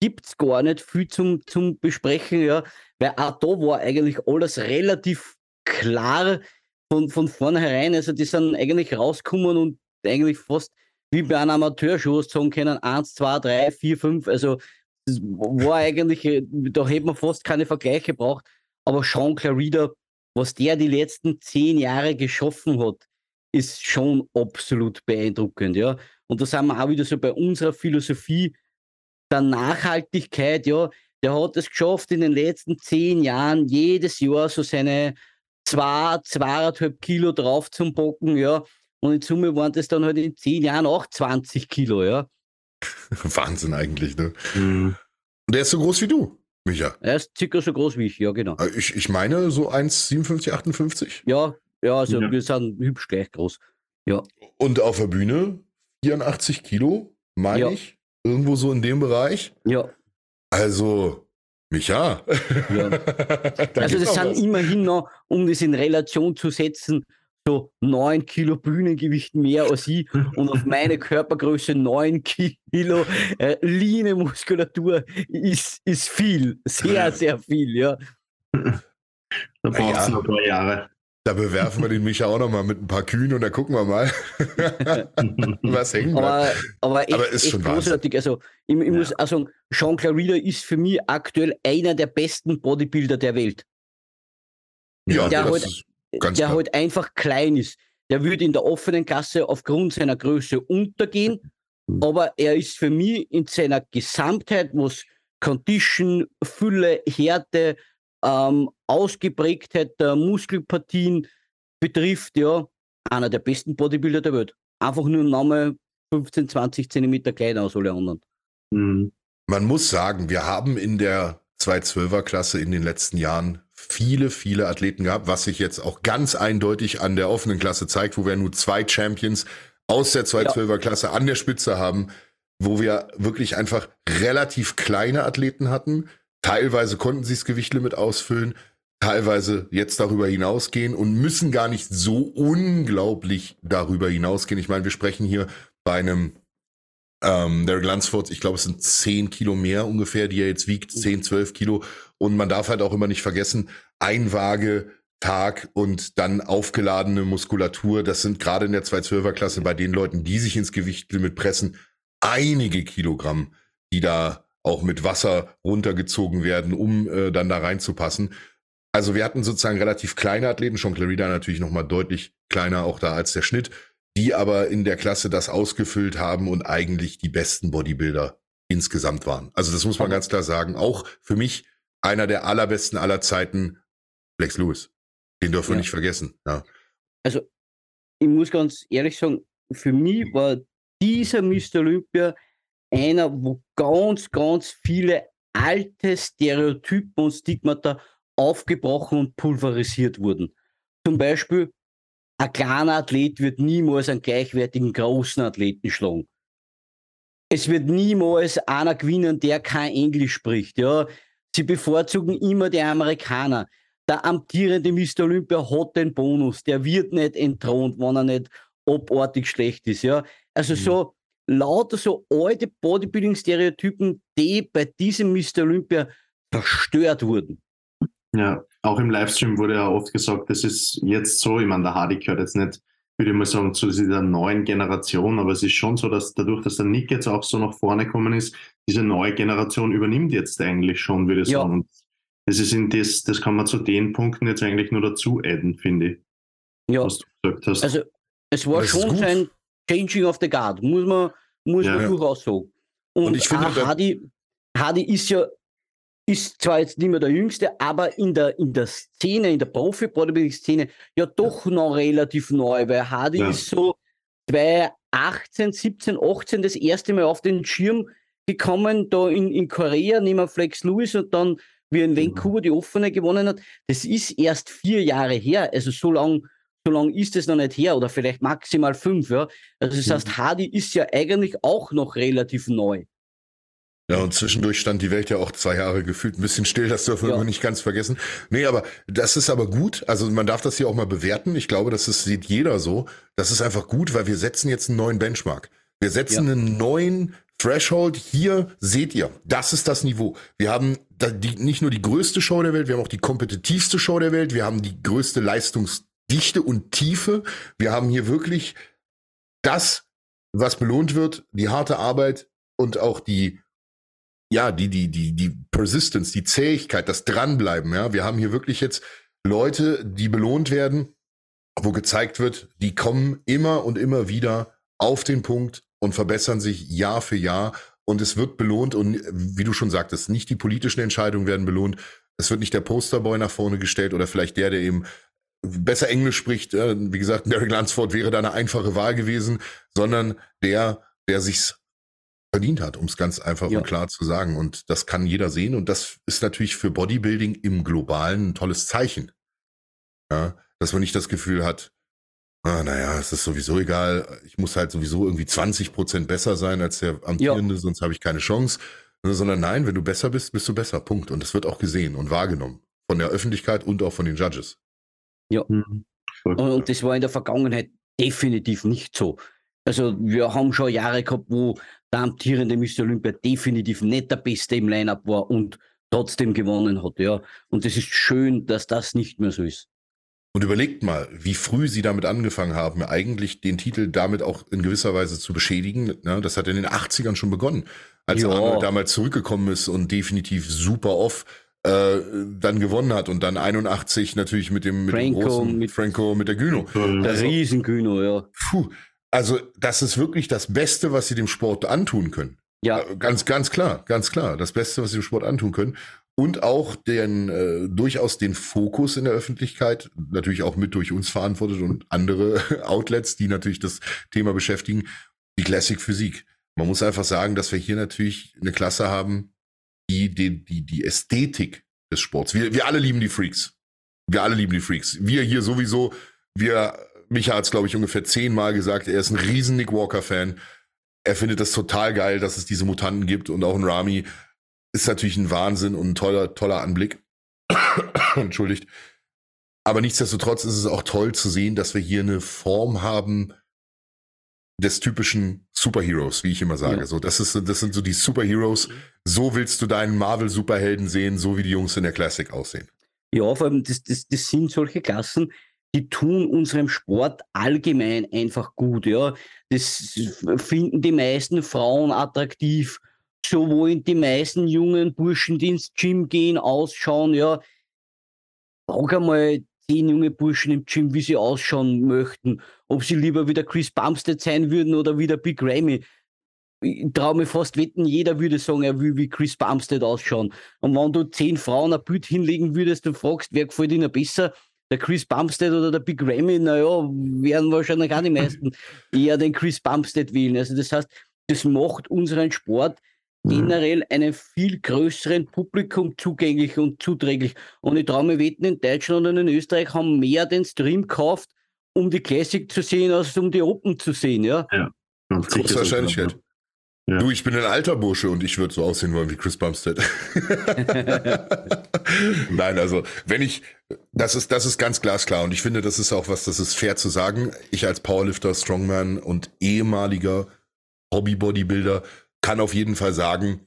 gibt es gar nicht viel zum, zum Besprechen, ja, weil auch da war eigentlich alles relativ klar von, von vornherein. Also die sind eigentlich rausgekommen und eigentlich fast wie bei einem Amateurshow sagen können, eins, zwei, drei, vier, fünf. Also das war eigentlich, äh, da hätte man fast keine Vergleiche gebraucht. Aber Sean Clarida, was der die letzten zehn Jahre geschaffen hat, ist schon absolut beeindruckend, ja. Und da sind wir auch wieder so bei unserer Philosophie der Nachhaltigkeit, ja. Der hat es geschafft, in den letzten zehn Jahren jedes Jahr so seine zwei, zweieinhalb Kilo drauf zum Bocken, ja. Und in Summe waren das dann halt in zehn Jahren auch 20 Kilo, ja. Wahnsinn eigentlich, ne? Mhm. Und der ist so groß wie du, Micha. Er ist circa so groß wie ich, ja, genau. Äh, ich, ich meine so 1,57, 58? Ja, ja, also ja. wir sind hübsch gleich groß. Ja. Und auf der Bühne 84 Kilo, meine ja. ich. Irgendwo so in dem Bereich. Ja. Also, Micha. Ja. also das sind was. immerhin noch, um das in Relation zu setzen, so 9 Kilo Bühnengewicht mehr als ich und auf meine Körpergröße 9 Kilo äh, Line Muskulatur ist, ist viel, sehr, sehr viel, ja. Da braucht es ja. noch ein paar Jahre. Da bewerfen wir den Micha auch noch mal mit ein paar Kühen und dann gucken wir mal, was hängen aber, aber, echt, aber ist echt schon großartig. Also, ich, ich ja. muss auch sagen, Sean Clarida ist für mich aktuell einer der besten Bodybuilder der Welt. Ja, der halt, der halt einfach klein ist. Der würde in der offenen Kasse aufgrund seiner Größe untergehen, mhm. aber er ist für mich in seiner Gesamtheit, was Condition, Fülle, Härte, ähm, Ausgeprägtheit der Muskelpartien betrifft, ja, einer der besten Bodybuilder der Welt. Einfach nur im Namen 15, 20 Zentimeter kleiner als alle anderen. Mhm. Man muss sagen, wir haben in der 212er Klasse in den letzten Jahren viele, viele Athleten gehabt, was sich jetzt auch ganz eindeutig an der offenen Klasse zeigt, wo wir nur zwei Champions aus der 212er Klasse an der Spitze haben, wo wir wirklich einfach relativ kleine Athleten hatten, Teilweise konnten sie das Gewichtlimit ausfüllen, teilweise jetzt darüber hinausgehen und müssen gar nicht so unglaublich darüber hinausgehen. Ich meine, wir sprechen hier bei einem ähm, Derek Lunsford, ich glaube, es sind 10 Kilo mehr ungefähr, die er jetzt wiegt, 10, 12 Kilo. Und man darf halt auch immer nicht vergessen, ein Waage Tag und dann aufgeladene Muskulatur, das sind gerade in der 212er Klasse bei den Leuten, die sich ins Gewichtlimit pressen, einige Kilogramm, die da auch mit Wasser runtergezogen werden, um äh, dann da reinzupassen. Also wir hatten sozusagen relativ kleine Athleten, schon Clarida natürlich nochmal deutlich kleiner auch da als der Schnitt, die aber in der Klasse das ausgefüllt haben und eigentlich die besten Bodybuilder insgesamt waren. Also das muss man ganz klar sagen. Auch für mich einer der allerbesten aller Zeiten, Flex Lewis. Den dürfen wir nicht vergessen. Ja. Also ich muss ganz ehrlich sagen, für mich war dieser Mr. Olympia einer, wo ganz, ganz viele alte Stereotypen und Stigmata aufgebrochen und pulverisiert wurden. Zum Beispiel, ein kleiner Athlet wird niemals einen gleichwertigen großen Athleten schlagen. Es wird niemals einer gewinnen, der kein Englisch spricht. Ja. Sie bevorzugen immer die Amerikaner. Der amtierende Mr. Olympia hat den Bonus. Der wird nicht entthront, wenn er nicht abartig schlecht ist. Ja. Also mhm. so lauter so alte Bodybuilding-Stereotypen, die bei diesem Mr. Olympia zerstört wurden. Ja, auch im Livestream wurde ja oft gesagt, das ist jetzt so, ich meine, der Hardy gehört jetzt nicht, würde ich mal sagen, zu dieser neuen Generation, aber es ist schon so, dass dadurch, dass der Nick jetzt auch so nach vorne gekommen ist, diese neue Generation übernimmt jetzt eigentlich schon, würde ich ja. sagen. Und das ist in das, das kann man zu den Punkten jetzt eigentlich nur dazu adden, finde ich. Ja. Was du gesagt hast. Also es war schon sein Changing of the Guard, muss man, muss ja, man ja. durchaus sagen. Und, und ich finde, Hardy, Hardy ist ja ist zwar jetzt nicht mehr der Jüngste, aber in der, in der Szene, in der Profi-Bodybuilding-Szene ja doch noch relativ neu, weil Hardy ja. ist so 2018, 17, 18 das erste Mal auf den Schirm gekommen, da in, in Korea, neben Flex Lewis und dann wie in Vancouver die offene gewonnen hat. Das ist erst vier Jahre her, also so lang so lange ist es noch nicht her oder vielleicht maximal fünf. Ja? Also das heißt. Hardy ist ja eigentlich auch noch relativ neu. Ja, und zwischendurch stand die Welt ja auch zwei Jahre gefühlt ein bisschen still, das dürfen ja. wir nicht ganz vergessen. Nee, aber das ist aber gut. Also man darf das hier auch mal bewerten. Ich glaube, das ist, sieht jeder so. Das ist einfach gut, weil wir setzen jetzt einen neuen Benchmark. Wir setzen ja. einen neuen Threshold. Hier seht ihr, das ist das Niveau. Wir haben die, nicht nur die größte Show der Welt, wir haben auch die kompetitivste Show der Welt. Wir haben die größte Leistungsdichte und Tiefe. Wir haben hier wirklich das, was belohnt wird, die harte Arbeit und auch die ja, die, die, die, die Persistence, die Zähigkeit, das Dranbleiben, ja. Wir haben hier wirklich jetzt Leute, die belohnt werden, wo gezeigt wird, die kommen immer und immer wieder auf den Punkt und verbessern sich Jahr für Jahr und es wird belohnt und wie du schon sagtest, nicht die politischen Entscheidungen werden belohnt. Es wird nicht der Posterboy nach vorne gestellt oder vielleicht der, der eben besser Englisch spricht. Wie gesagt, Derek Lansford wäre da eine einfache Wahl gewesen, sondern der, der sich's verdient hat, um es ganz einfach ja. und klar zu sagen. Und das kann jeder sehen. Und das ist natürlich für Bodybuilding im Globalen ein tolles Zeichen. Ja, dass man nicht das Gefühl hat, ah, naja, es ist sowieso egal, ich muss halt sowieso irgendwie 20 Prozent besser sein als der Amtierende, ja. sonst habe ich keine Chance. Sondern nein, wenn du besser bist, bist du besser. Punkt. Und das wird auch gesehen und wahrgenommen. Von der Öffentlichkeit und auch von den Judges. Ja. Mhm. Und, und das war in der Vergangenheit definitiv nicht so. Also wir haben schon Jahre gehabt, wo der amtierende Mr. Olympia definitiv nicht der Beste im Line-Up war und trotzdem gewonnen hat. Ja. Und es ist schön, dass das nicht mehr so ist. Und überlegt mal, wie früh sie damit angefangen haben, eigentlich den Titel damit auch in gewisser Weise zu beschädigen. Das hat in den 80ern schon begonnen, als ja. Arnold damals zurückgekommen ist und definitiv super off äh, dann gewonnen hat und dann 81 natürlich mit dem, mit Franco, dem großen mit Franco mit der Gyno. Der also, riesen Gyno, ja. Puh, also das ist wirklich das Beste, was sie dem Sport antun können. Ja. Äh, ganz, ganz klar, ganz klar. Das Beste, was sie dem Sport antun können. Und auch den, äh, durchaus den Fokus in der Öffentlichkeit, natürlich auch mit durch uns verantwortet und andere Outlets, die natürlich das Thema beschäftigen, die Classic Physik. Man muss einfach sagen, dass wir hier natürlich eine Klasse haben, die die, die, die Ästhetik des Sports. Wir, wir alle lieben die Freaks. Wir alle lieben die Freaks. Wir hier sowieso, wir Micha hat es, glaube ich, ungefähr zehnmal gesagt, er ist ein riesen Nick Walker-Fan. Er findet das total geil, dass es diese Mutanten gibt und auch ein Rami ist natürlich ein Wahnsinn und ein toller, toller Anblick. Entschuldigt. Aber nichtsdestotrotz ist es auch toll zu sehen, dass wir hier eine Form haben des typischen Superheroes, wie ich immer sage. Ja. So, das ist, das sind so die Superheroes. So willst du deinen Marvel-Superhelden sehen, so wie die Jungs in der Classic aussehen. Ja, vor allem, das, das, das sind solche Klassen, die tun unserem Sport allgemein einfach gut. Ja. Das finden die meisten Frauen attraktiv. So wollen die meisten jungen Burschen, die ins Gym gehen, ausschauen. Ja. Frag einmal zehn junge Burschen im Gym, wie sie ausschauen möchten. Ob sie lieber wieder Chris Bumstead sein würden oder wieder Big Ramy. Ich traue mir fast wetten, jeder würde sagen, er will wie Chris Bumstead ausschauen. Und wenn du zehn Frauen ein Bild hinlegen würdest und fragst, wer gefällt ihnen besser, der Chris Bumstead oder der Big Ramy, naja, werden wahrscheinlich auch die meisten eher den Chris Bumstead wählen. Also das heißt, das macht unseren Sport mhm. generell einem viel größeren Publikum zugänglich und zuträglich. Und ich traue mir wetten, in Deutschland und in Österreich haben mehr den Stream gekauft, um die Classic zu sehen, als um die Open zu sehen. Ja, ja große Wahrscheinlichkeit. Ja. Du, ich bin ein alter Bursche und ich würde so aussehen wollen wie Chris Bumstead. Nein, also wenn ich, das ist, das ist ganz glasklar und ich finde, das ist auch was, das ist fair zu sagen. Ich als Powerlifter, Strongman und ehemaliger Hobby-Bodybuilder kann auf jeden Fall sagen,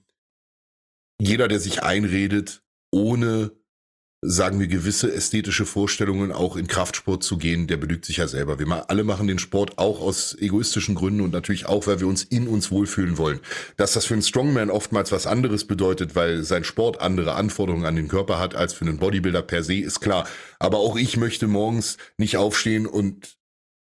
jeder, der sich einredet, ohne sagen wir, gewisse ästhetische Vorstellungen auch in Kraftsport zu gehen, der belügt sich ja selber. Wir alle machen den Sport auch aus egoistischen Gründen und natürlich auch, weil wir uns in uns wohlfühlen wollen. Dass das für einen Strongman oftmals was anderes bedeutet, weil sein Sport andere Anforderungen an den Körper hat als für einen Bodybuilder per se, ist klar. Aber auch ich möchte morgens nicht aufstehen und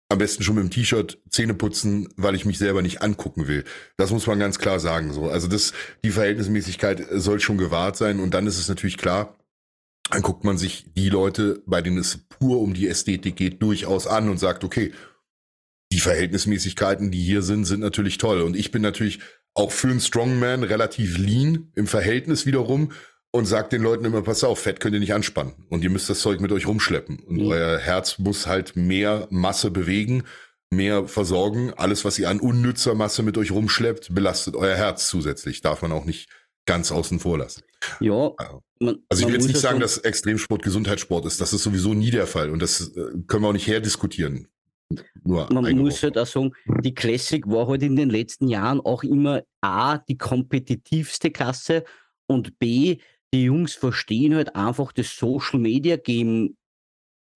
am besten schon mit dem T-Shirt Zähne putzen, weil ich mich selber nicht angucken will. Das muss man ganz klar sagen, so. Also das, die Verhältnismäßigkeit soll schon gewahrt sein und dann ist es natürlich klar, dann guckt man sich die Leute, bei denen es pur um die Ästhetik geht, durchaus an und sagt, okay, die Verhältnismäßigkeiten, die hier sind, sind natürlich toll. Und ich bin natürlich auch für einen Strongman relativ lean im Verhältnis wiederum. und sagt den Leuten immer, pass auf, Fett könnt ihr nicht anspannen und ihr müsst das Zeug mit euch rumschleppen und mhm. euer Herz muss halt mehr Masse bewegen, mehr versorgen. Alles, was ihr an unnützer Masse mit euch rumschleppt, belastet euer Herz zusätzlich. Darf man auch nicht ganz außen vor lassen. Ja. Man, also ich will jetzt nicht sagen, dass Extremsport Gesundheitssport ist. Das ist sowieso nie der Fall und das äh, können wir auch nicht herdiskutieren. Nur man muss halt auch sagen, die Classic war halt in den letzten Jahren auch immer A, die kompetitivste Klasse und B, die Jungs verstehen halt einfach das Social Media Game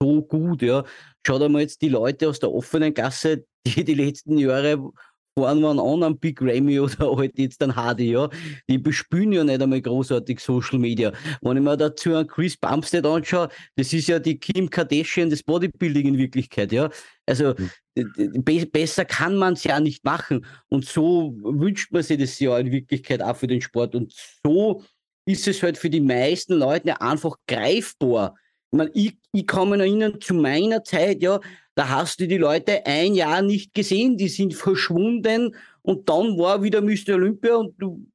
so gut, ja. Schaut einmal jetzt die Leute aus der offenen Gasse, die die letzten Jahre fahren waren an am Big Ramy oder halt jetzt dann Hardy, ja. Die bespielen ja nicht einmal großartig Social Media. Wenn ich mir dazu einen Chris Bumstead anschaue, das ist ja die Kim Kardashian des Bodybuilding in Wirklichkeit, ja. Also mhm. be besser kann man es ja nicht machen. Und so wünscht man sich das ja in Wirklichkeit auch für den Sport. Und so ist es halt für die meisten Leute einfach greifbar. Ich, meine, ich, ich kann mich erinnern, zu meiner Zeit, ja, da hast du die Leute ein Jahr nicht gesehen, die sind verschwunden und dann war wieder Mr. Olympia und du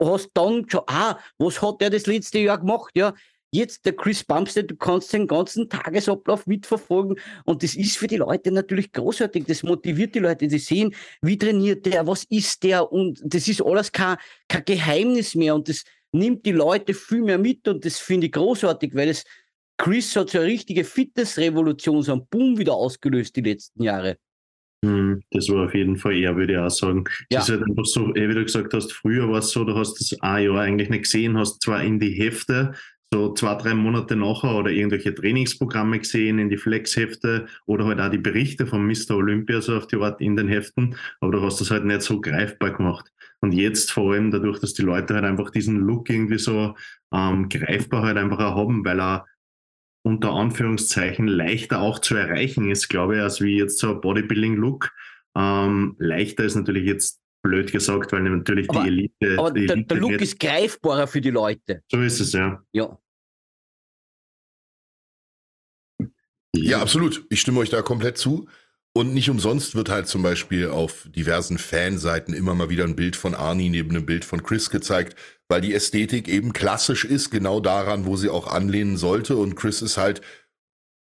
hast dann schon, ah, was hat der das letzte Jahr gemacht, ja. Jetzt der Chris Bumstead, du kannst den ganzen Tagesablauf mitverfolgen und das ist für die Leute natürlich großartig. Das motiviert die Leute, die sehen, wie trainiert der, was ist der und das ist alles kein, kein Geheimnis mehr und das, nimmt die Leute viel mehr mit und das finde ich großartig, weil es Chris hat so eine richtige Fitnessrevolution, so einen Boom wieder ausgelöst die letzten Jahre. Hm, das war auf jeden Fall eher, würde ich auch sagen. Ja. Das ist halt einfach so, eh, wie du gesagt hast, früher war es so, du hast das ein Jahr eigentlich nicht gesehen, hast zwar in die Hefte, so zwei, drei Monate nachher oder irgendwelche Trainingsprogramme gesehen in die Flexhefte oder halt auch die Berichte von Mr. Olympia so auf die Art in den Heften, aber du hast das halt nicht so greifbar gemacht. Und jetzt vor allem dadurch, dass die Leute halt einfach diesen Look irgendwie so ähm, greifbar halt einfach auch haben, weil er unter Anführungszeichen leichter auch zu erreichen ist, glaube ich, als wie jetzt so ein Bodybuilding-Look. Ähm, leichter ist natürlich jetzt blöd gesagt, weil natürlich aber, die Elite. Aber die der, Elite der, Look ist greifbarer für die Leute. So ist es, ja. Ja. Ja, absolut. Ich stimme euch da komplett zu. Und nicht umsonst wird halt zum Beispiel auf diversen Fanseiten immer mal wieder ein Bild von Arnie neben einem Bild von Chris gezeigt, weil die Ästhetik eben klassisch ist, genau daran, wo sie auch anlehnen sollte. Und Chris ist halt,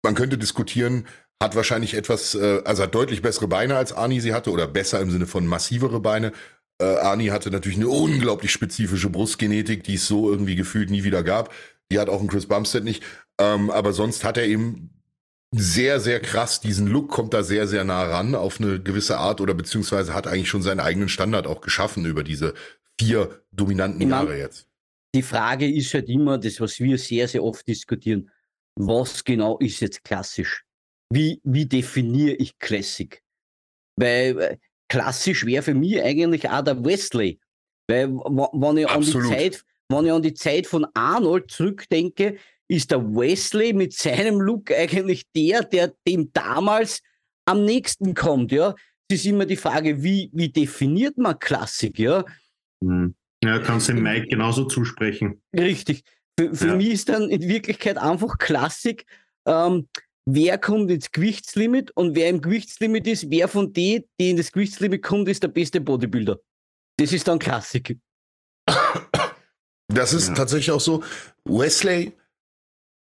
man könnte diskutieren, hat wahrscheinlich etwas, äh, also hat deutlich bessere Beine als Arnie sie hatte oder besser im Sinne von massivere Beine. Äh, Arnie hatte natürlich eine unglaublich spezifische Brustgenetik, die es so irgendwie gefühlt nie wieder gab. Die hat auch ein Chris Bumstead nicht. Ähm, aber sonst hat er eben sehr, sehr krass. Diesen Look kommt da sehr, sehr nah ran auf eine gewisse Art oder beziehungsweise hat eigentlich schon seinen eigenen Standard auch geschaffen über diese vier dominanten meine, Jahre jetzt. Die Frage ist halt immer, das, was wir sehr, sehr oft diskutieren, was genau ist jetzt klassisch? Wie, wie definiere ich Classic? Weil äh, klassisch wäre für mich eigentlich auch der Wesley. Weil wenn ich, an die Zeit, wenn ich an die Zeit von Arnold zurückdenke, ist der Wesley mit seinem Look eigentlich der, der dem damals am nächsten kommt, ja. Es ist immer die Frage, wie, wie definiert man Klassik, ja? Hm. Ja, kannst du dem Mike genauso zusprechen. Richtig. Für, für ja. mich ist dann in Wirklichkeit einfach Klassik, ähm, wer kommt ins Gewichtslimit und wer im Gewichtslimit ist, wer von denen, die in das Gewichtslimit kommt, ist der beste Bodybuilder. Das ist dann Klassik. Das ist ja. tatsächlich auch so. Wesley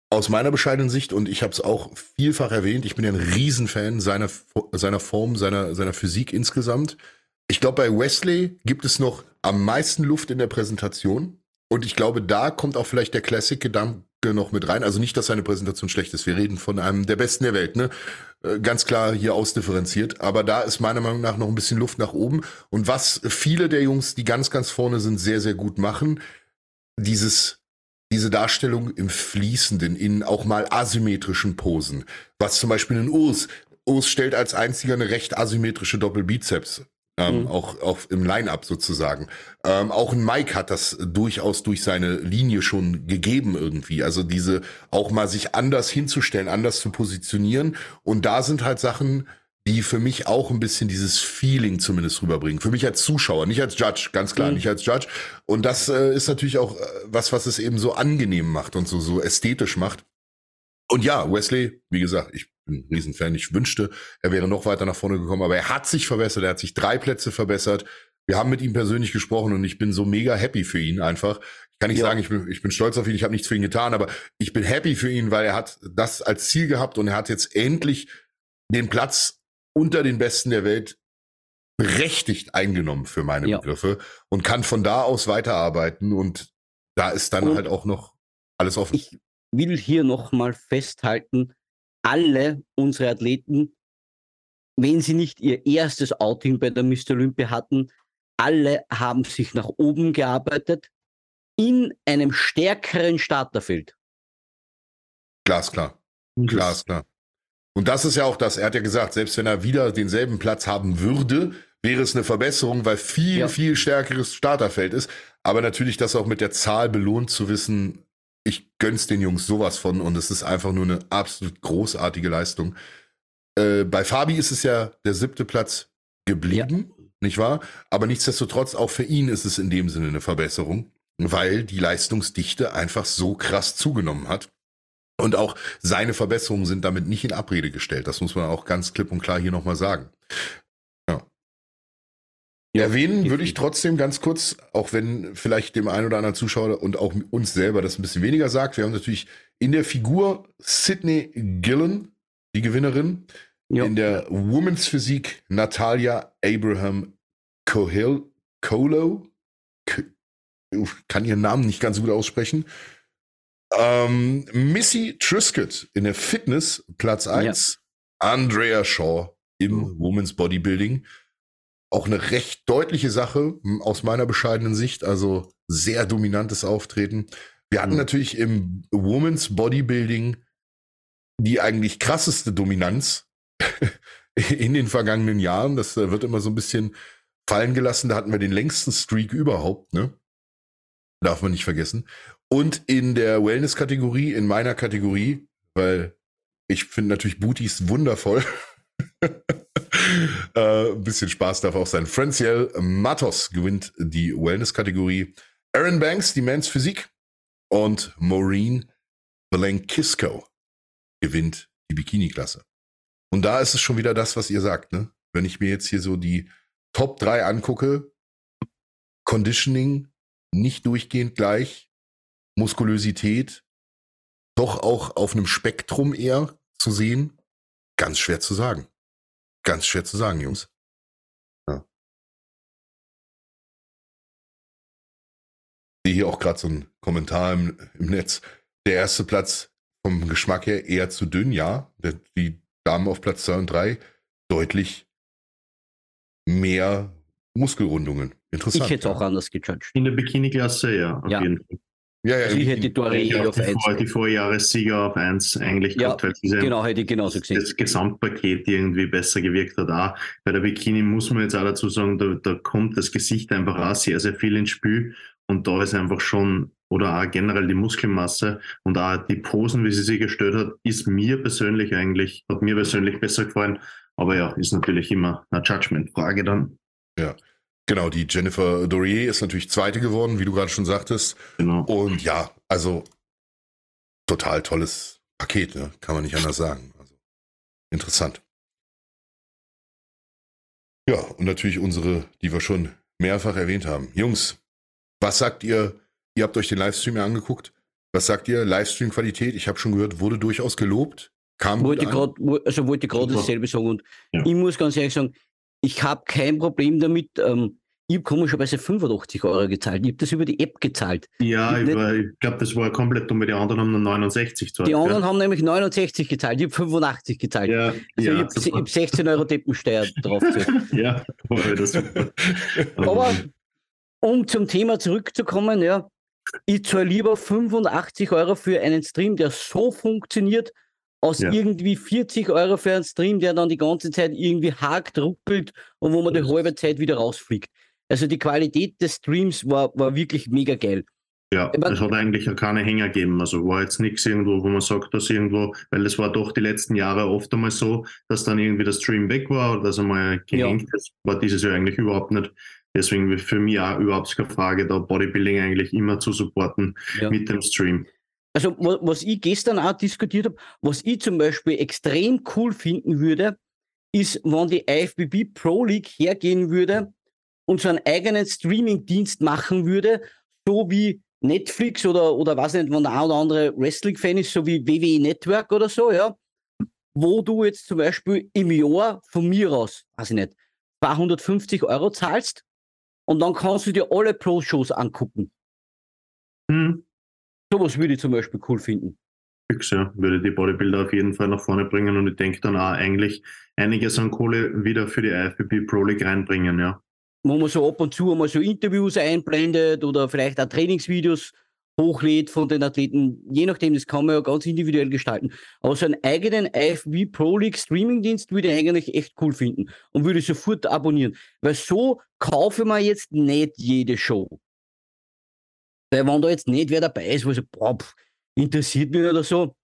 aus meiner bescheidenen Sicht, und ich habe es auch vielfach erwähnt, ich bin ja ein Riesenfan seiner, seiner Form, seiner, seiner Physik insgesamt. Ich glaube, bei Wesley gibt es noch am meisten Luft in der Präsentation. Und ich glaube, da kommt auch vielleicht der Classic-Gedanke noch mit rein. Also nicht, dass seine Präsentation schlecht ist. Wir reden von einem der Besten der Welt, ne? Äh, ganz klar hier ausdifferenziert. Aber da ist meiner Meinung nach noch ein bisschen Luft nach oben. Und was viele der Jungs, die ganz, ganz vorne sind, sehr, sehr gut machen, dieses diese Darstellung im Fließenden, in auch mal asymmetrischen Posen. Was zum Beispiel ein Urs, Urs stellt als einziger eine recht asymmetrische Doppelbizeps. Ähm, mhm. auch, auch im Line-Up sozusagen. Ähm, auch ein Mike hat das durchaus durch seine Linie schon gegeben irgendwie. Also diese auch mal sich anders hinzustellen, anders zu positionieren. Und da sind halt Sachen, die für mich auch ein bisschen dieses Feeling zumindest rüberbringen. Für mich als Zuschauer, nicht als Judge, ganz klar, mhm. nicht als Judge. Und das äh, ist natürlich auch äh, was, was es eben so angenehm macht und so, so ästhetisch macht. Und ja, Wesley, wie gesagt, ich bin ein Riesenfan. Ich wünschte, er wäre noch weiter nach vorne gekommen, aber er hat sich verbessert. Er hat sich drei Plätze verbessert. Wir haben mit ihm persönlich gesprochen und ich bin so mega happy für ihn einfach kann ich ja. sagen, ich bin, ich bin stolz auf ihn, ich habe nichts für ihn getan, aber ich bin happy für ihn, weil er hat das als Ziel gehabt und er hat jetzt endlich den Platz unter den Besten der Welt berechtigt eingenommen für meine ja. Begriffe und kann von da aus weiterarbeiten und da ist dann und halt auch noch alles offen. Ich will hier nochmal festhalten, alle unsere Athleten, wenn sie nicht ihr erstes Outing bei der Mr. Olympia hatten, alle haben sich nach oben gearbeitet in einem stärkeren Starterfeld. Glasklar. Glasklar. Und das ist ja auch das, er hat ja gesagt, selbst wenn er wieder denselben Platz haben würde, wäre es eine Verbesserung, weil viel, ja. viel stärkeres Starterfeld ist. Aber natürlich das auch mit der Zahl belohnt zu wissen, ich gönn's den Jungs sowas von und es ist einfach nur eine absolut großartige Leistung. Äh, bei Fabi ist es ja der siebte Platz geblieben, ja. nicht wahr? Aber nichtsdestotrotz, auch für ihn ist es in dem Sinne eine Verbesserung, weil die Leistungsdichte einfach so krass zugenommen hat. Und auch seine Verbesserungen sind damit nicht in Abrede gestellt. Das muss man auch ganz klipp und klar hier nochmal sagen. Ja, Erwähnen würde ich trotzdem ganz kurz, auch wenn vielleicht dem einen oder anderen Zuschauer und auch uns selber das ein bisschen weniger sagt. Wir haben natürlich in der Figur Sydney Gillen, die Gewinnerin, ja. in der Women's Physik Natalia Abraham Cohill, Colo, kann ihren Namen nicht ganz gut aussprechen. Ähm, Missy Triscutt in der Fitness Platz 1, ja. Andrea Shaw im Women's Bodybuilding auch eine recht deutliche Sache aus meiner bescheidenen Sicht, also sehr dominantes Auftreten. Wir hatten mhm. natürlich im Women's Bodybuilding die eigentlich krasseste Dominanz in den vergangenen Jahren. Das äh, wird immer so ein bisschen fallen gelassen. Da hatten wir den längsten Streak überhaupt, ne? Darf man nicht vergessen. Und in der Wellness-Kategorie, in meiner Kategorie, weil ich finde natürlich Booties wundervoll. äh, ein bisschen Spaß darf auch sein. Franciel Matos gewinnt die Wellness-Kategorie. Aaron Banks, die Men's Physik. Und Maureen Blankisco gewinnt die Bikini-Klasse. Und da ist es schon wieder das, was ihr sagt, ne? Wenn ich mir jetzt hier so die Top 3 angucke, Conditioning nicht durchgehend gleich, Muskulösität doch auch auf einem Spektrum eher zu sehen, ganz schwer zu sagen. Ganz schwer zu sagen, Jungs. Ja. Ich sehe hier auch gerade so einen Kommentar im, im, Netz. Der erste Platz vom Geschmack her eher zu dünn, ja. Die Damen auf Platz 2 und 3 deutlich mehr Muskelrundungen. Interessant. Ich hätte ja. auch anders gejudged. In der Bikini-Klasse, ja, auf ja. jeden Fall. Ja, ja, also ich hätte die Doré auf 1. Die Vorjahressieger auf 1 eigentlich ja, gehabt, weil genau, hätte ich genauso gesehen. Das Gesamtpaket irgendwie besser gewirkt hat. Auch bei der Bikini muss man jetzt auch dazu sagen, da, da kommt das Gesicht einfach auch sehr, sehr viel ins Spiel. Und da ist einfach schon, oder auch generell die Muskelmasse und auch die Posen, wie sie sie gestellt hat, ist mir persönlich eigentlich, hat mir persönlich besser gefallen. Aber ja, ist natürlich immer eine Judgment-Frage dann. Ja. Genau, die Jennifer Dorier ist natürlich Zweite geworden, wie du gerade schon sagtest. Genau. Und ja, also total tolles Paket, ne? kann man nicht anders sagen. Also interessant. Ja, und natürlich unsere, die wir schon mehrfach erwähnt haben. Jungs, was sagt ihr? Ihr habt euch den Livestream ja angeguckt. Was sagt ihr? Livestream-Qualität, ich habe schon gehört, wurde durchaus gelobt. Kam wollte grad, also wollte gerade dasselbe sagen. Und ja. ich muss ganz ehrlich sagen, ich habe kein Problem damit. Ähm, ich habe komischerweise 85 Euro gezahlt. Ich habe das über die App gezahlt. Ja, ich, ich glaube, das war komplett dumm. Die anderen haben nur 69 gezahlt. Die anderen ja. haben nämlich 69 gezahlt. Ich habe 85 gezahlt. Ja, also ja, ich habe hab 16 Euro Deppensteuer drauf Ja, war das super. Aber um zum Thema zurückzukommen, ja, ich zahle lieber 85 Euro für einen Stream, der so funktioniert, aus ja. irgendwie 40 Euro für einen Stream, der dann die ganze Zeit irgendwie hakt, ruckelt und wo man die halbe Zeit wieder rausfliegt. Also die Qualität des Streams war, war wirklich mega geil. Ja, es hat eigentlich auch keine Hänger gegeben. Also war jetzt nichts irgendwo, wo man sagt, dass irgendwo, weil es war doch die letzten Jahre oft einmal so, dass dann irgendwie der Stream weg war oder dass einmal gehängt ja. ist. War dieses Jahr eigentlich überhaupt nicht. Deswegen für mich auch überhaupt keine Frage, da Bodybuilding eigentlich immer zu supporten ja. mit dem Stream. Also, was ich gestern auch diskutiert habe, was ich zum Beispiel extrem cool finden würde, ist, wenn die IFBB Pro League hergehen würde und so einen eigenen Streaming-Dienst machen würde, so wie Netflix oder, oder was nicht, wenn der ein oder andere Wrestling-Fan ist, so wie WWE Network oder so, ja, wo du jetzt zum Beispiel im Jahr von mir aus, weiß ich nicht, 250 Euro zahlst und dann kannst du dir alle Pro-Shows angucken. Hm. Sowas würde ich zum Beispiel cool finden. Fix, ja. Würde die Bodybuilder auf jeden Fall nach vorne bringen und ich denke dann auch eigentlich einiges an Kohle wieder für die IFBB Pro League reinbringen, ja. Wo man so ab und zu mal so Interviews einblendet oder vielleicht auch Trainingsvideos hochlädt von den Athleten, je nachdem, das kann man ja ganz individuell gestalten. Aber so einen eigenen IFB Pro League Streamingdienst würde ich eigentlich echt cool finden und würde sofort abonnieren. Weil so kaufe man jetzt nicht jede Show. Weil wenn da jetzt nicht wer dabei ist, wo ich so, boah, pff, interessiert mich oder so.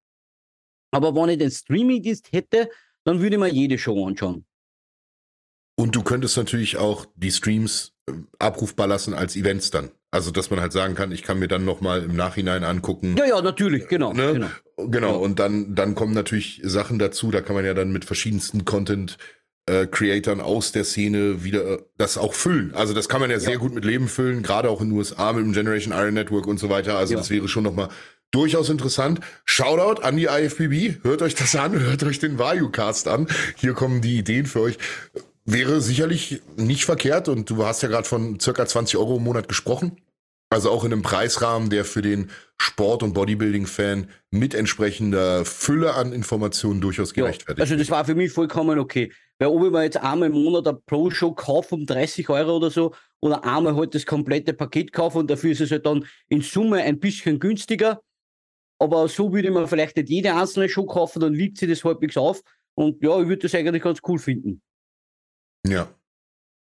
Aber wenn ich den Streamingdienst hätte, dann würde ich mir jede Show anschauen. Und du könntest natürlich auch die Streams äh, abrufbar lassen als Events dann. Also, dass man halt sagen kann, ich kann mir dann nochmal im Nachhinein angucken. Ja, ja, natürlich, genau. Ne? Genau, genau. Und dann, dann kommen natürlich Sachen dazu, da kann man ja dann mit verschiedensten Content äh, Creatoren aus der Szene wieder äh, das auch füllen. Also das kann man ja, ja, sehr gut mit Leben füllen, gerade auch in den USA mit dem Generation Iron Network und so weiter. Also ja. das wäre schon nochmal durchaus interessant. Shoutout an die IFBB. Hört euch das an, hört euch den Valuecast an. Hier kommen die Ideen für euch. Wäre sicherlich nicht verkehrt und du hast ja gerade von circa 20 Euro im Monat gesprochen. Also auch in einem Preisrahmen, der für den Sport- und Bodybuilding-Fan mit entsprechender Fülle an Informationen durchaus gerechtfertigt. Ja, also das war für mich vollkommen okay. Weil ob ich mir jetzt einmal im Monat eine Pro-Show kaufe um 30 Euro oder so oder einmal halt das komplette Paket kaufe und dafür ist es halt dann in Summe ein bisschen günstiger. Aber so würde ich mir vielleicht nicht jede einzelne Show kaufen, dann wiegt sie das halbwegs auf. Und ja, ich würde das eigentlich ganz cool finden. Ja.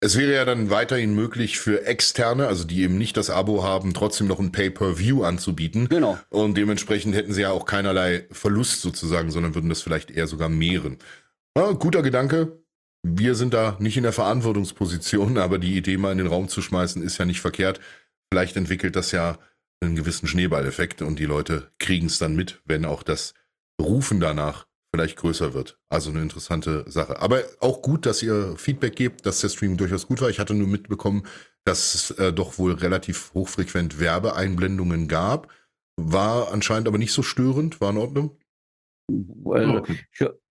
Es wäre ja dann weiterhin möglich für Externe, also die eben nicht das Abo haben, trotzdem noch ein Pay-per-View anzubieten. Genau. Und dementsprechend hätten sie ja auch keinerlei Verlust sozusagen, sondern würden das vielleicht eher sogar mehren. Ja, guter Gedanke. Wir sind da nicht in der Verantwortungsposition, aber die Idee mal in den Raum zu schmeißen ist ja nicht verkehrt. Vielleicht entwickelt das ja einen gewissen Schneeballeffekt und die Leute kriegen es dann mit, wenn auch das Rufen danach vielleicht größer wird. Also eine interessante Sache. Aber auch gut, dass ihr Feedback gebt, dass der Stream durchaus gut war. Ich hatte nur mitbekommen, dass es äh, doch wohl relativ hochfrequent Werbeeinblendungen gab. War anscheinend aber nicht so störend, war in Ordnung. Also,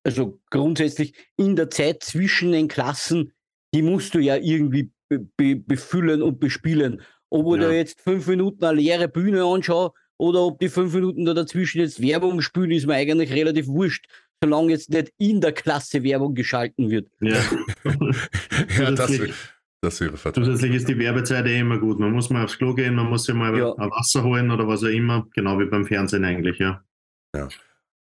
also grundsätzlich in der Zeit zwischen den Klassen, die musst du ja irgendwie be befüllen und bespielen. Ob ich ja. da jetzt fünf Minuten eine leere Bühne anschaue oder ob die fünf Minuten da dazwischen jetzt Werbung spielen, ist mir eigentlich relativ wurscht solange jetzt nicht in der Klasse Werbung geschalten wird. Ja, ja das, das wäre fatal. Zusätzlich ist die Werbezeit eh immer gut. Man muss mal aufs Klo gehen, man muss sich mal ja. ein Wasser holen oder was auch immer. Genau wie beim Fernsehen eigentlich, ja. Ja.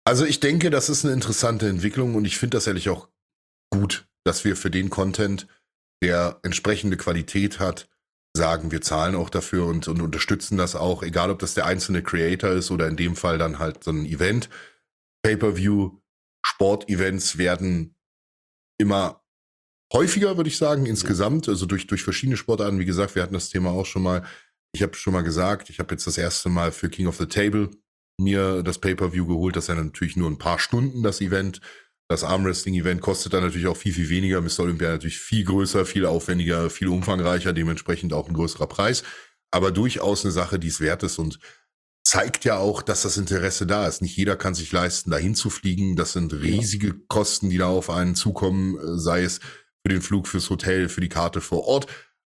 Also ich denke, das ist eine interessante Entwicklung und ich finde das ehrlich auch gut, dass wir für den Content, der entsprechende Qualität hat, sagen, wir zahlen auch dafür und, und unterstützen das auch, egal ob das der einzelne Creator ist oder in dem Fall dann halt so ein Event. Pay-per-view Sportevents werden immer häufiger, würde ich sagen, insgesamt, also durch, durch verschiedene Sportarten. Wie gesagt, wir hatten das Thema auch schon mal. Ich habe schon mal gesagt, ich habe jetzt das erste Mal für King of the Table mir das Pay-per-View geholt. Das ist ja natürlich nur ein paar Stunden, das Event. Das Armwrestling-Event kostet dann natürlich auch viel, viel weniger. Mr. Olympia natürlich viel größer, viel aufwendiger, viel umfangreicher, dementsprechend auch ein größerer Preis. Aber durchaus eine Sache, die es wert ist. Und zeigt ja auch, dass das Interesse da ist. Nicht jeder kann sich leisten, dahin zu fliegen. Das sind riesige ja. Kosten, die da auf einen zukommen, äh, sei es für den Flug, fürs Hotel, für die Karte vor Ort.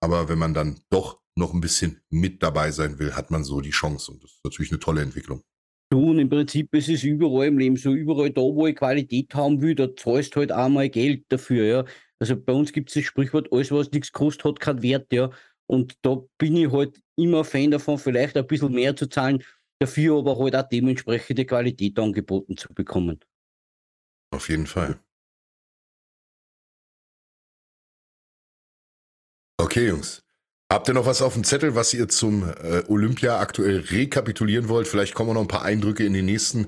Aber wenn man dann doch noch ein bisschen mit dabei sein will, hat man so die Chance. Und das ist natürlich eine tolle Entwicklung. Du, und im Prinzip ist es überall im Leben so, überall da, wo ich Qualität haben will, da zahlst halt einmal Geld dafür, ja. Also bei uns gibt es das Sprichwort, alles was nichts kostet, hat keinen Wert, ja. Und da bin ich halt immer Fan davon, vielleicht ein bisschen mehr zu zahlen, dafür aber halt auch dementsprechende Qualität angeboten zu bekommen. Auf jeden Fall. Okay, Jungs. Habt ihr noch was auf dem Zettel, was ihr zum äh, Olympia aktuell rekapitulieren wollt? Vielleicht kommen noch ein paar Eindrücke in den nächsten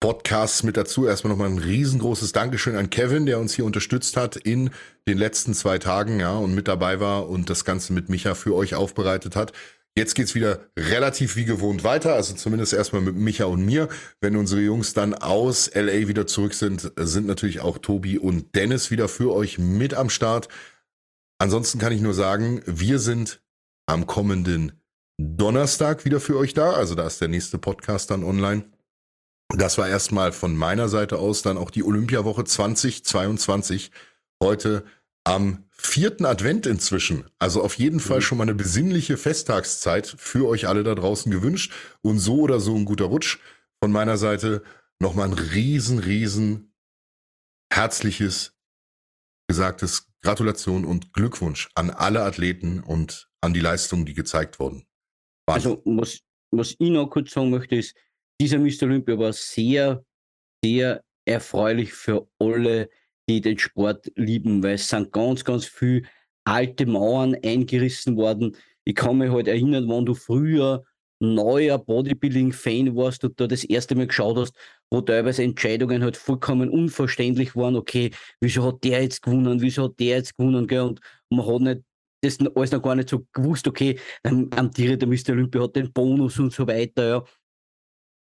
Podcasts mit dazu. Erstmal nochmal ein riesengroßes Dankeschön an Kevin, der uns hier unterstützt hat in den letzten zwei Tagen, ja, und mit dabei war und das Ganze mit Micha für euch aufbereitet hat. Jetzt geht's wieder relativ wie gewohnt weiter, also zumindest erstmal mit Micha und mir. Wenn unsere Jungs dann aus LA wieder zurück sind, sind natürlich auch Tobi und Dennis wieder für euch mit am Start. Ansonsten kann ich nur sagen, wir sind am kommenden Donnerstag wieder für euch da. Also da ist der nächste Podcast dann online. Das war erstmal von meiner Seite aus dann auch die Olympiawoche 2022. Heute am vierten Advent inzwischen. Also auf jeden Fall mhm. schon mal eine besinnliche Festtagszeit für euch alle da draußen gewünscht. Und so oder so ein guter Rutsch. Von meiner Seite nochmal ein riesen, riesen herzliches gesagtes Gratulation und Glückwunsch an alle Athleten und an die Leistungen, die gezeigt wurden. Wahnsinn. Also was, was ich noch kurz sagen möchte, ist, dieser Mr. Olympia war sehr, sehr erfreulich für alle, die den Sport lieben, weil es sind ganz, ganz viele alte Mauern eingerissen worden. Ich kann mich halt erinnern, wann du früher neuer Bodybuilding-Fan warst und da das erste Mal geschaut hast, wo teilweise Entscheidungen halt vollkommen unverständlich waren. Okay, wieso hat der jetzt gewonnen? Wieso hat der jetzt gewonnen? Gell? Und man hat nicht das alles noch gar nicht so gewusst, okay, dann amtiert der Mr. Olympia hat den Bonus und so weiter. Ja.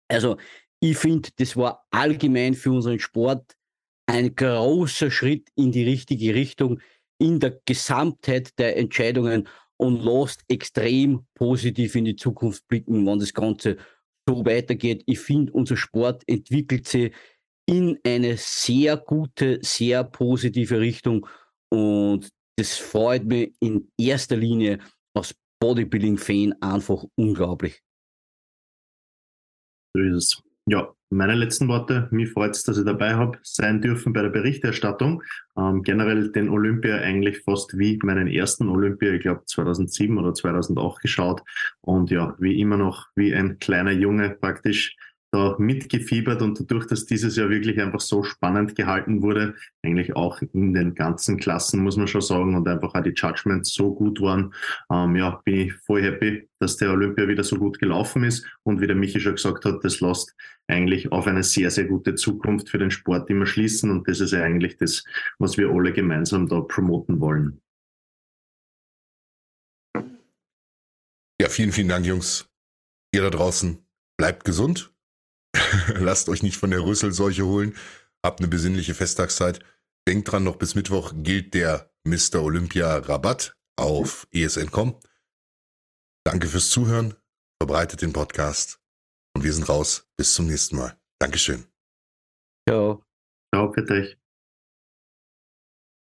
Also, ich finde, das war allgemein für unseren Sport ein großer Schritt in die richtige Richtung in der Gesamtheit der Entscheidungen und lässt extrem positiv in die Zukunft blicken, wenn das Ganze so weitergeht. Ich finde, unser Sport entwickelt sich in eine sehr gute, sehr positive Richtung und das freut mich in erster Linie als Bodybuilding-Fan einfach unglaublich. So ist es. Ja, meine letzten Worte. Mir freut es, dass ich dabei habe sein dürfen bei der Berichterstattung. Ähm, generell den Olympia eigentlich fast wie meinen ersten Olympia, ich glaube 2007 oder 2008 geschaut. Und ja, wie immer noch wie ein kleiner Junge praktisch da mitgefiebert und dadurch, dass dieses Jahr wirklich einfach so spannend gehalten wurde, eigentlich auch in den ganzen Klassen, muss man schon sagen, und einfach auch die Judgments so gut waren, ähm, ja, bin ich voll happy, dass der Olympia wieder so gut gelaufen ist und wie der Michi schon gesagt hat, das lässt eigentlich auf eine sehr, sehr gute Zukunft für den Sport immer schließen und das ist ja eigentlich das, was wir alle gemeinsam da promoten wollen. Ja, vielen, vielen Dank, Jungs. Ihr da draußen, bleibt gesund Lasst euch nicht von der Rüsselseuche holen. Habt eine besinnliche Festtagszeit. Denkt dran, noch bis Mittwoch gilt der Mr. Olympia Rabatt auf ESN.com. Danke fürs Zuhören. Verbreitet den Podcast. Und wir sind raus. Bis zum nächsten Mal. Dankeschön. Ciao. Ciao, bitte.